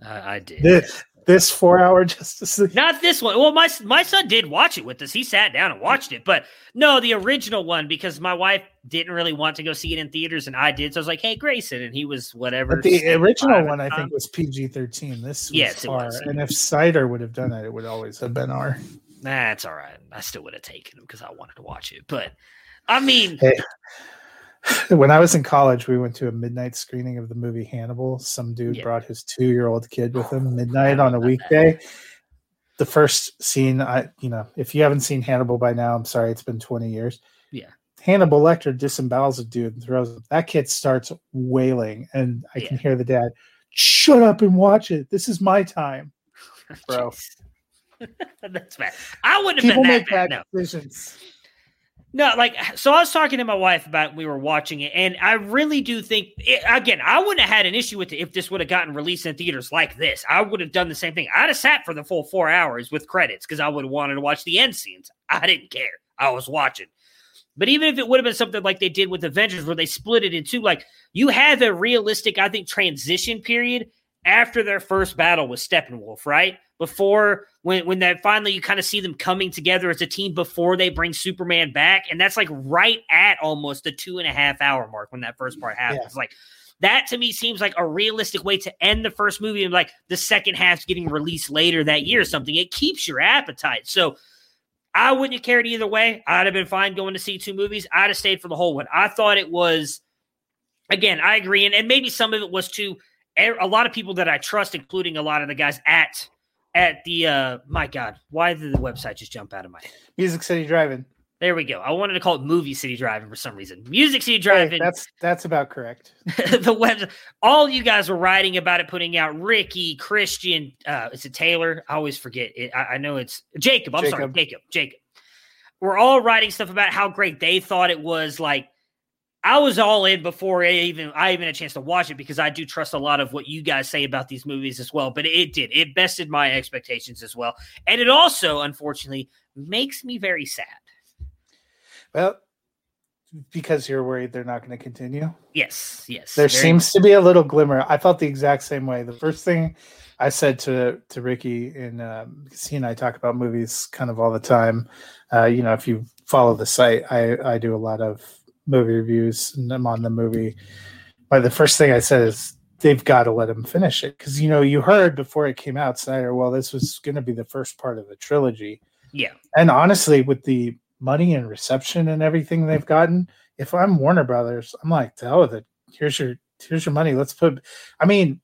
I, I did. This, this four hour Justice League? Not this one. Well, my my son did watch it with us. He sat down and watched it, but no, the original one because my wife didn't really want to go see it in theaters, and I did. So I was like, "Hey, Grayson," and he was whatever. But the original one, I think, was PG thirteen. This was yes, R, was. and if Snyder would have done it, it would always have been R. That's all right. I still would have taken him because I wanted to watch it, but I mean. Hey when I was in college, we went to a midnight screening of the movie Hannibal. Some dude yeah. brought his two year old kid with him oh, midnight on a weekday. The first scene, I you know, if you haven't seen Hannibal by now, I'm sorry, it's been 20 years. Yeah. Hannibal Lecter disembowels a dude and throws him. That kid starts wailing, and I yeah. can hear the dad, shut up and watch it. This is my time. Bro. That's bad. I wouldn't have People been that make bad, bad no. decisions. No, like so. I was talking to my wife about we were watching it, and I really do think it, again I wouldn't have had an issue with it if this would have gotten released in theaters like this. I would have done the same thing. I'd have sat for the full four hours with credits because I would have wanted to watch the end scenes. I didn't care. I was watching. But even if it would have been something like they did with Avengers, where they split it in two, like you have a realistic, I think, transition period after their first battle with Steppenwolf, right? Before when when that finally you kind of see them coming together as a team before they bring Superman back, and that's like right at almost the two and a half hour mark when that first part happens. Yeah. Like that to me seems like a realistic way to end the first movie and like the second half's getting released later that year or something. It keeps your appetite. So I wouldn't have cared either way. I'd have been fine going to see two movies. I'd have stayed for the whole one. I thought it was again, I agree. And, and maybe some of it was too er, a lot of people that I trust, including a lot of the guys at at the uh my God, why did the website just jump out of my head? Music City Drive-In. There we go. I wanted to call it Movie City Drive-In for some reason. Music City Drive-In. Hey, that's that's about correct. the web. All you guys were writing about it, putting out Ricky, Christian. Uh, is it Taylor? I always forget. It, I, I, know it's Jacob. I'm Jacob. sorry, Jacob. Jacob. We're all writing stuff about how great they thought it was. Like I was all in before I even I even had a chance to watch it because I do trust a lot of what you guys say about these movies as well. But it did it bested my expectations as well, and it also unfortunately makes me very sad. Well, because you're worried they're not going to continue. Yes, yes. There seems to be a little glimmer. I felt the exact same way. The first thing I said to to Ricky, and um, he and I talk about movies kind of all the time. Uh, you know, if you follow the site, I I do a lot of movie reviews and I'm on the movie. But the first thing I said is they've got to let him finish it. Because you know you heard before it came out Snyder well this was going to be the first part of the trilogy. Yeah. And honestly with the money and reception and everything they've gotten if I'm Warner Brothers I'm like oh, to hell with it here's your here's your money. Let's put I mean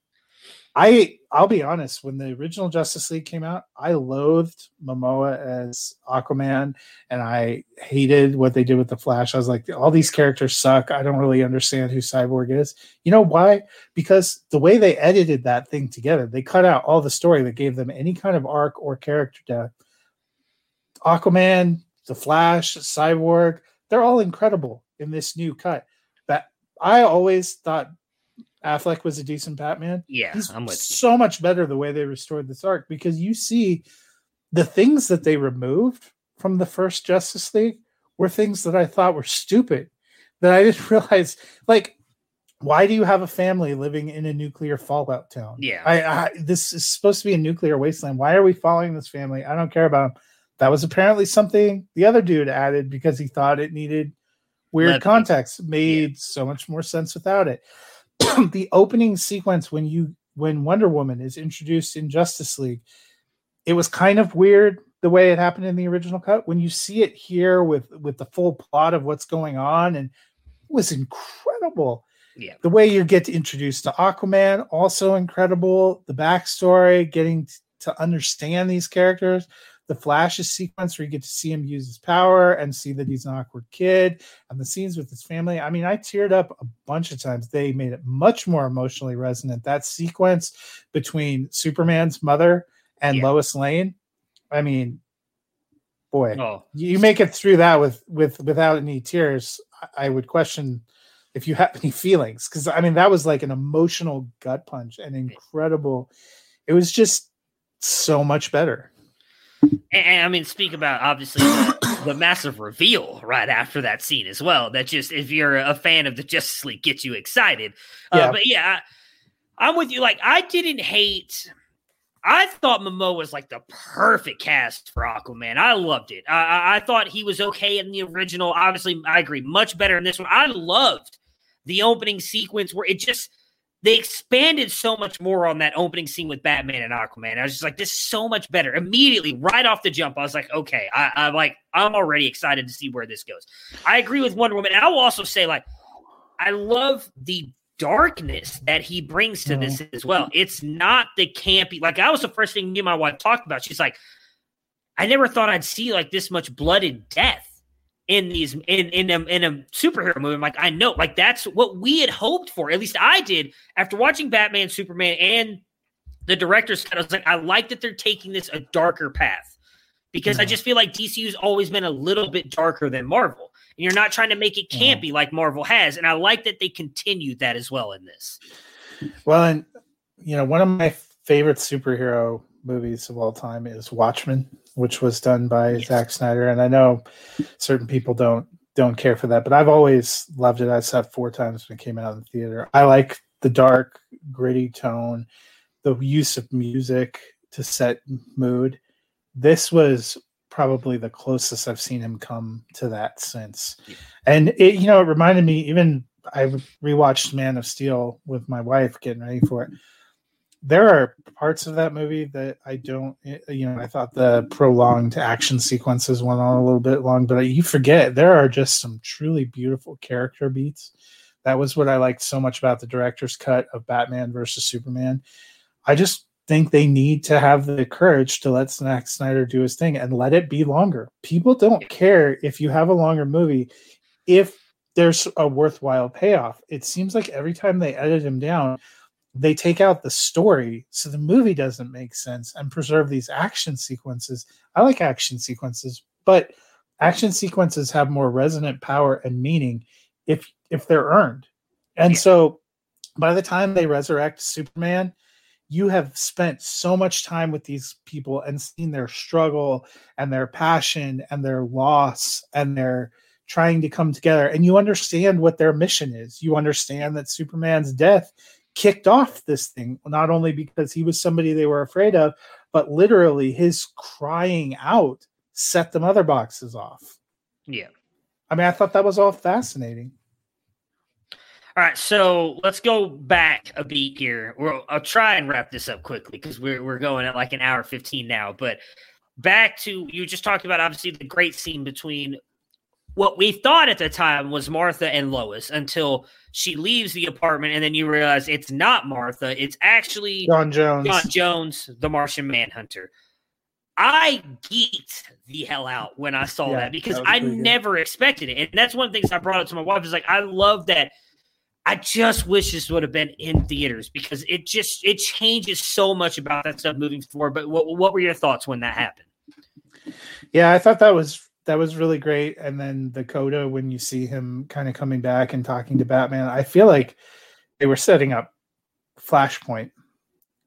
I I'll be honest, when the original Justice League came out, I loathed Momoa as Aquaman and I hated what they did with the Flash. I was like, all these characters suck. I don't really understand who Cyborg is. You know why? Because the way they edited that thing together, they cut out all the story that gave them any kind of arc or character depth. Aquaman, the Flash, Cyborg, they're all incredible in this new cut. That I always thought Affleck was a decent Batman. Yeah, He's I'm with you. so much better the way they restored this arc because you see the things that they removed from the first Justice League were things that I thought were stupid that I didn't realize. Like, why do you have a family living in a nuclear fallout town? Yeah. I, I this is supposed to be a nuclear wasteland. Why are we following this family? I don't care about them. That was apparently something the other dude added because he thought it needed weird Levity. context. Made so much more sense without it. the opening sequence when you when Wonder Woman is introduced in Justice League, it was kind of weird the way it happened in the original cut. When you see it here with with the full plot of what's going on, and it was incredible. Yeah. The way you get introduced to Aquaman, also incredible. The backstory, getting t- to understand these characters. The Flash's sequence where you get to see him use his power and see that he's an awkward kid, and the scenes with his family. I mean, I teared up a bunch of times. They made it much more emotionally resonant. That sequence between Superman's mother and Yeah. Lois Lane. I mean, boy, Oh, you make it through that with with without any tears. I- I would question if you have any feelings because I mean that was like an emotional gut punch and incredible. It was just so much better. And, I mean, speak about obviously the, massive reveal right after that scene as well. That just, if you're a fan of the Justice League, gets you excited. Yeah. Uh, but yeah, I, I'm with you. Like, I didn't hate. I thought Momoa was like the perfect cast for Aquaman. I loved it. I, I thought he was okay in the original. Obviously, I agree, much better in this one. I loved the opening sequence where it just they expanded so much more on that opening scene with Batman and Aquaman. I was just like, this is so much better. Immediately, right off the jump, I was like, okay, I, I'm like, I'm already excited to see where this goes. I agree with Wonder Woman. And I will also say, like, I love the darkness that he brings to this as well. It's not the campy, like, that was the first thing me and my wife talked about. She's like, I never thought I'd see like this much blood and death in these in in a, in a superhero movie. I'm like, I know, like that's what we had hoped for. At least I did after watching Batman, Superman, and the director's cut. I was like, I like that they're taking this a darker path because I mm-hmm. just feel like DCU's always been a little bit darker than Marvel, and you're not trying to make it Yeah. campy like Marvel has. And I like that they continued that as well in this. Well, and you know, one of my favorite superhero movies of all time is Watchmen, which was done by Yes. Zack Snyder. And I know certain people don't don't care for that, but I've always loved it. I saw it four times when it came out in the theater. I like the dark, gritty tone, the use of music to set mood. This was probably the closest I've seen him come to that since. Yeah. And it, you know, it reminded me even I rewatched Man of Steel with my wife getting ready for it. There are parts of that movie that I don't, eh, you know, I thought the prolonged action sequences went on a little bit long, but you forget there are just some truly beautiful character beats. That was what I liked so much about the director's cut of Batman versus Superman. I just think they need to have the courage to let Zack Snyder do his thing and let it be longer. People don't care if you have a longer movie if there's a worthwhile payoff. It seems like every time they edit him down, they take out the story so the movie doesn't make sense and preserve these action sequences. I like action sequences, but action sequences have more resonant power and meaning if if they're earned. And so by the time they resurrect Superman, you have spent so much time with these people and seen their struggle and their passion and their loss and their trying to come together and you understand what their mission is you understand that superman's death kicked off this thing not only because he was somebody they were afraid of but literally his crying out set the mother boxes off Yeah. i mean i thought that was all fascinating All right, so let's go back a beat here. We'll, I'll try and wrap this up quickly because we're we're going at like an hour fifteen now. But back to you just talked about obviously the great scene between what we thought at the time was Martha and Lois until she leaves the apartment and then you realize it's not Martha, it's actually John Jones. John Jones, the Martian Manhunter. I geeked the hell out when I saw Yeah, that because that I pretty good. never expected it. And that's one of the things I brought up to my wife is like, I love that. I just wish this would have been in theaters because it just it changes so much about that stuff moving forward. But what what were your thoughts when that happened? Yeah, I thought that was that was really great. And then the coda when you see him kind of coming back and talking to Batman, I feel like they were setting up Flashpoint.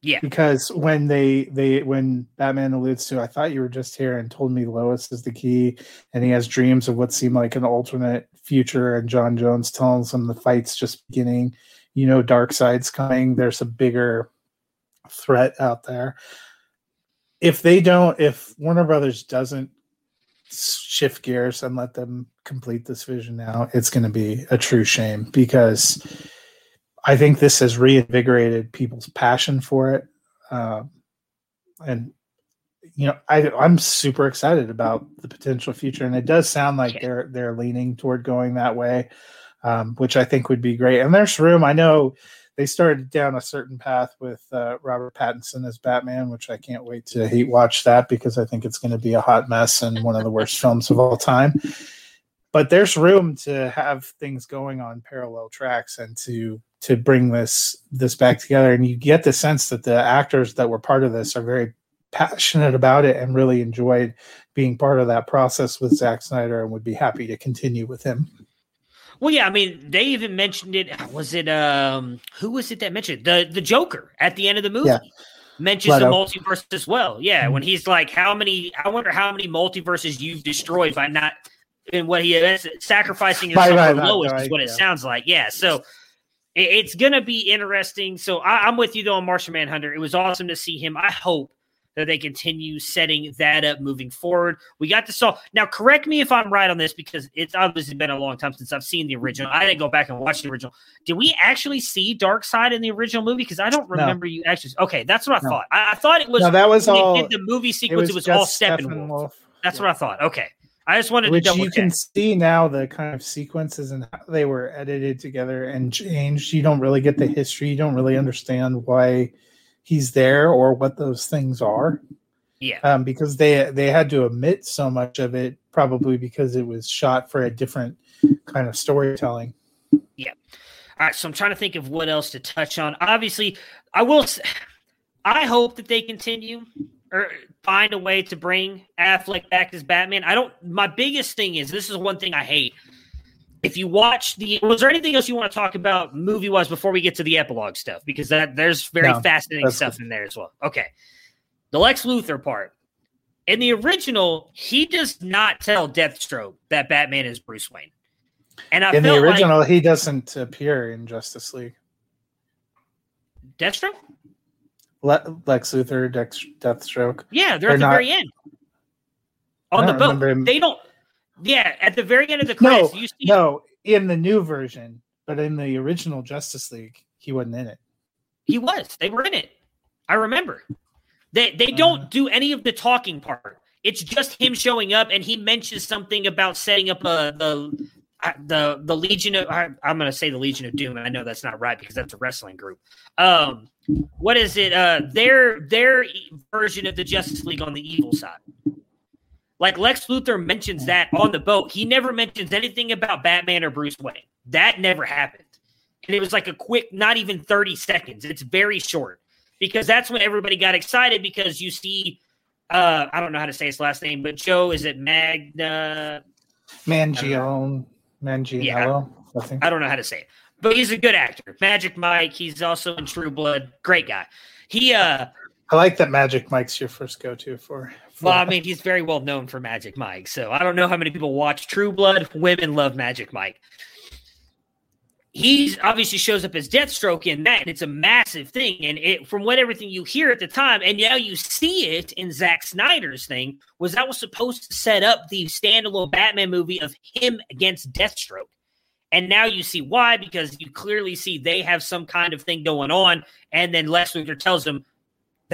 Yeah. Because when they they when Batman alludes to, I thought you were just here and told me Lois is the key, and he has dreams of what seemed like an alternate future, and John Jones tells him the fight's just beginning. You know, Darkseid's coming. There's a bigger threat out there. If they don't, if Warner Brothers doesn't shift gears and let them complete this vision now, it's going to be a true shame because I think this has reinvigorated people's passion for it. Um, and you know, I, I'm super excited about the potential future, and it does sound like they're they're leaning toward going that way, um, which I think would be great. And there's room. I know they started down a certain path with uh, Robert Pattinson as Batman, which I can't wait to hate watch that because I think it's going to be a hot mess and one of the worst films of all time. But there's room to have things going on parallel tracks and to to bring this this back together. And you get the sense that the actors that were part of this are very passionate about it and really enjoyed being part of that process with Zack Snyder and would be happy to continue with him. Well, yeah, I mean, they even mentioned it. Was it um who was it that mentioned it? the the Joker at the end of the movie? Yeah. Mentions the multiverse as well. Yeah, Mhm. when he's like, "How many? I wonder how many multiverses you've destroyed by not." And what he is sacrificing yourself by for not Lois is what it sounds like. Yeah, so it- it's gonna be interesting. So I, I'm with you though on Martian Manhunter. It was awesome to see him. I hope that they continue setting that up moving forward. We got to saw now. Correct me if I'm right on this because it's obviously been a long time since I've seen the original. I didn't go back and watch the original. Did we actually see Darkseid in the original movie? Because I don't No. remember you actually. Okay, that's what I No. thought. I, I thought it was no, that was all. did the movie sequence. It was, all just Steppenwolf. Steppenwolf. That's what I thought. Okay, I just wanted which to double you can see now the kind of sequences and how they were edited together and changed. You don't really get the history. You don't really understand why he's there or what those things are. Yeah. um, because they they had to omit so much of it, probably because it was shot for a different kind of storytelling. Yeah. All right, so I'm trying to think of what else to touch on. Obviously, I will. I hope that they continue or find a way to bring Affleck back as Batman. I don't. My biggest thing is this is one thing I hate. If you watch the, was there anything else you want to talk about movie wise before we get to the epilogue stuff? Because that there's very No, fascinating stuff in there as well. Okay, the Lex Luthor part. In the original, he does not tell Deathstroke that Batman is Bruce Wayne. And I In the felt like original, he doesn't appear in Justice League. Deathstroke. Le- Lex Luthor, Dex- Deathstroke. Yeah, they're, They're at the not- very end. On the boat. remember They don't Yeah, at the very end of the No, credits, you see No, in the new version, but in the original Justice League, he wasn't in it. he was. They were in it. I remember. They they Uh. don't do any of the talking part. It's just him showing up and he mentions something about setting up a the uh, the the Legion of I, I'm going to say the Legion of Doom and I know that's not right because that's a wrestling group. Um what is it? Uh their their version of the Justice League on the evil side. Like Lex Luthor mentions that on the boat. He never mentions anything about Batman or Bruce Wayne. That never happened. And it was like a quick, not even 30 seconds. It's very short because that's when everybody got excited because you see, uh, I don't know how to say his last name, but Joe, is it Magna? Mangione, Mangiello, I think. I don't know how to say it, but he's a good actor. Magic Mike. He's also in True Blood. Great guy. He, uh, I like that Magic Mike's your first go-to for. for well, I mean, he's very well known for Magic Mike. So I don't know how many people watch True Blood. Women love Magic Mike. He obviously shows up as Deathstroke in that, and it's a massive thing. And it, from what everything you hear at the time, and now you see it in Zack Snyder's thing, was that was supposed to set up the standalone Batman movie of him against Deathstroke. And now you see why, because you clearly see they have some kind of thing going on. And then Lex Luthor tells them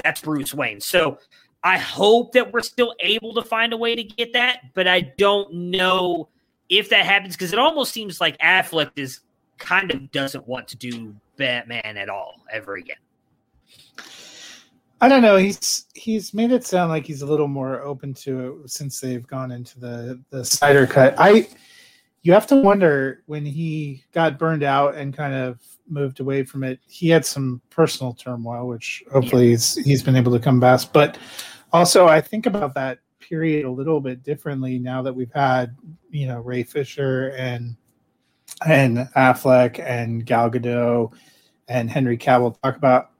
that's Bruce Wayne. So I hope that we're still able to find a way to get that, but I don't know if that happens because it almost seems like Affleck is kind of doesn't want to do Batman at all ever again. I don't know. He's he's made it sound like he's a little more open to it since they've gone into the the Snyder cut. I you have to wonder when he got burned out and kind of moved away from it. He had some personal turmoil, which hopefully yeah. he's he's been able to come back. But also, I think about that period a little bit differently now that we've had you know Ray Fisher and and Affleck and Gal Gadot and Henry Cavill talk about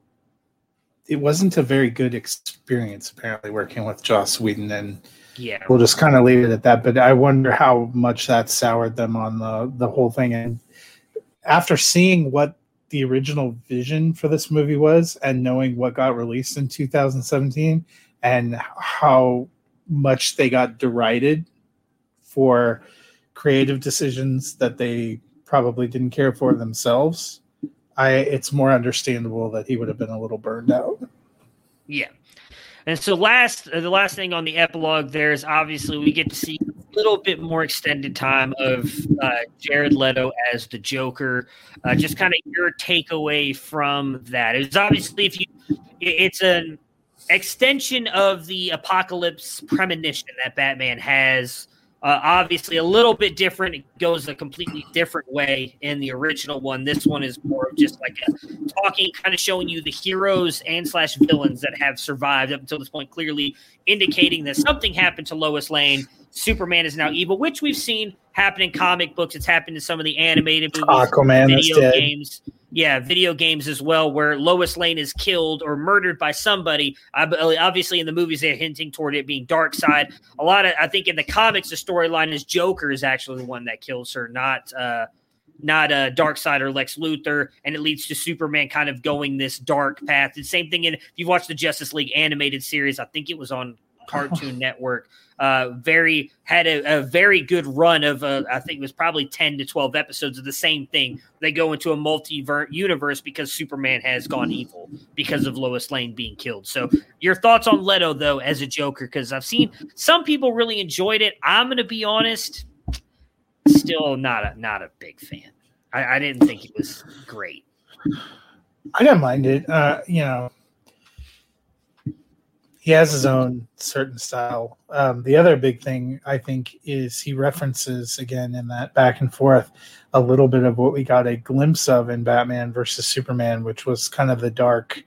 it wasn't a very good experience apparently working with Joss Whedon and yeah we'll just kind of leave it at that but I wonder how much that soured them on the the whole thing and after seeing what the original vision for this movie was and knowing what got released in 2017 and how much they got derided for creative decisions that they probably didn't care for themselves I it's more understandable that he would have been a little burned out. Yeah. And so last uh, the last thing on the epilogue there is obviously we get to see a little bit more extended time of uh, Jared Leto as the Joker. Uh, just kind of your takeaway from that. It's obviously if you it's an extension of the apocalypse premonition that Batman has uh, obviously, a little bit different. It goes a completely different way in the original one. This one is more of just like a talking, kind of showing you the heroes and slash villains that have survived up until this point, clearly indicating that something happened to Lois Lane. Superman is now evil, which we've seen happen in comic books. It's happened in some of the animated movies, Aquaman, video games yeah, video games as well, where Lois Lane is killed or murdered by somebody. Obviously, in the movies, they're hinting toward it being Darkseid. A lot of, I think, in the comics, the storyline is Joker is actually the one that kills her, not uh, not uh, Side or Lex Luthor, and it leads to Superman kind of going this dark path. The same thing in if you watch the Justice League animated series, I think it was on Cartoon Network uh, very had a, a, very good run of uh, I think it was probably ten to twelve episodes of the same thing. They go into a multi universe because Superman has gone evil because of Lois Lane being killed. So your thoughts on Leto though as a Joker? Because I've seen some people really enjoyed it. I'm to be honest, still not a not a big fan. I, I didn't think it was great. I didn't mind it. Uh, you know, he has his own certain style. Um, the other big thing I think is he references again in that back and forth a little bit of what we got a glimpse of in Batman versus Superman, which was kind of the dark,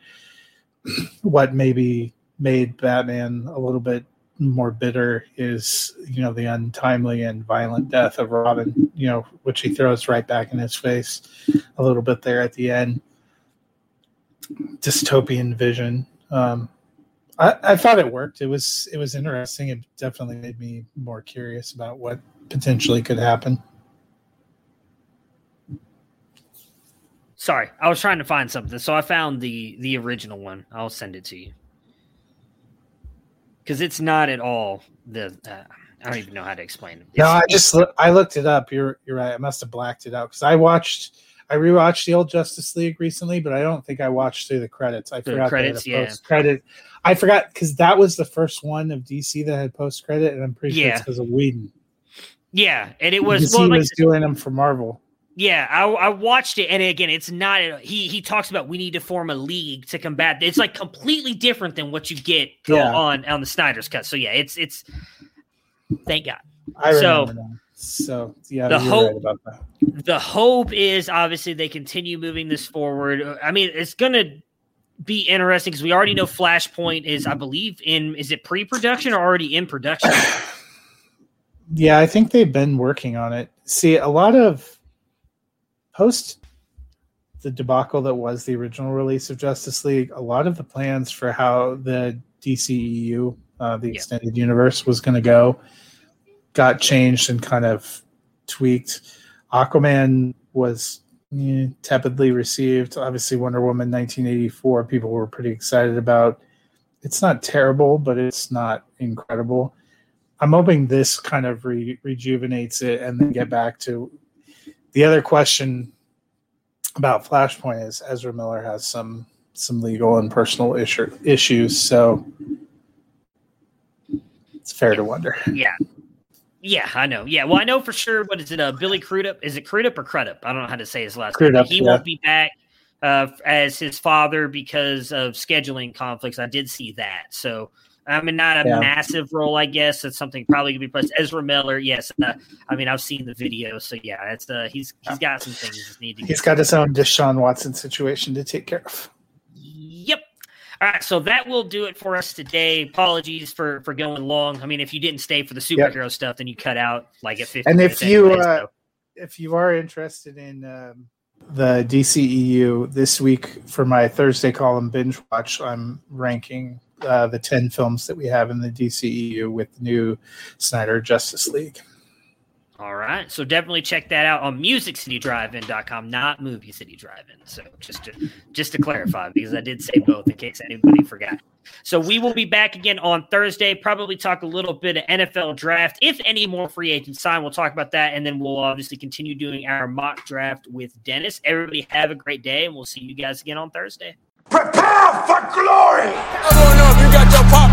what maybe made Batman a little bit more bitter is you know the untimely and violent death of Robin, you know, which he throws right back in his face a little bit there at the end. Dystopian vision. Um, I, I thought it worked. It was it was interesting. It definitely made me more curious about what potentially could happen. Sorry, I was trying to find something, so I found the the original one. I'll send it to you because it's not at all the. Uh, I don't even know how to explain it. It's, no, I just I looked it up. You're you're right. I must have blacked it out because I watched I rewatched the old Justice League recently, but I don't think I watched through the credits. I forgot credits, yeah. credit. I forgot because that was the first one of DC that had post credit, and I'm pretty yeah. sure it's because of Whedon. Yeah, and it was well, he like, was doing them for Marvel. Yeah, I, I, watched it, and again, it's not. He he talks about we need to form a league to combat. It's like completely different than what you get yeah. on on the Snyder's cut. So yeah, it's it's. Thank God. I so, that. So yeah, the hope right the hope is obviously they continue moving this forward. I mean, it's gonna be interesting because we already know Flashpoint is, I believe, in is it pre-production or already in production? yeah, I think they've been working on it. See, a lot of post the debacle that was the original release of Justice League, a lot of the plans for how the DCEU, uh, the extended universe, was going to go got changed and kind of tweaked. Aquaman was eh, tepidly received. Obviously, Wonder Woman 1984, people were pretty excited about. It's not terrible, but it's not incredible. I'm hoping this kind of re- rejuvenates it and then get back to the other question about Flashpoint is Ezra Miller has some some legal and personal issue, issues, so it's fair to wonder. Yeah. Yeah, I know. Yeah, well, I know for sure. What is it? Uh, Billy Crudup? Is it Crudup or Crudup? I don't know how to say his last Crudup, name. He yeah. won't be back uh, as his father because of scheduling conflicts. I did see that. So, I mean, not a Yeah. massive role, I guess. It's something probably gonna be plus Ezra Miller. Yes, uh, I mean, I've seen the video. So yeah, it's uh, he's he's got some things that need to. He's got his own Deshaun Watson situation to take care of. Yep. All right, so that will do it for us today. Apologies for for going long. I mean, if you didn't stay for the superhero stuff, then you cut out like at fifty. And if you, anyway, uh, if you are interested in um, the DCEU this week for my Thursday column binge watch, I'm ranking uh, the 10 films that we have in the DCEU with the new Snyder Justice League. All right. So definitely check that out on musiccitydrivein.com, not movie city drive-in. So just to just to clarify, because I did say both in case anybody forgot. So we will be back again on Thursday, probably talk a little bit of NFL draft. If any more free agents sign, we'll talk about that. And then we'll obviously continue doing our mock draft with Dennis. Everybody have a great day, and we'll see you guys again on Thursday. Prepare for glory! I wanna know if you got your popcorn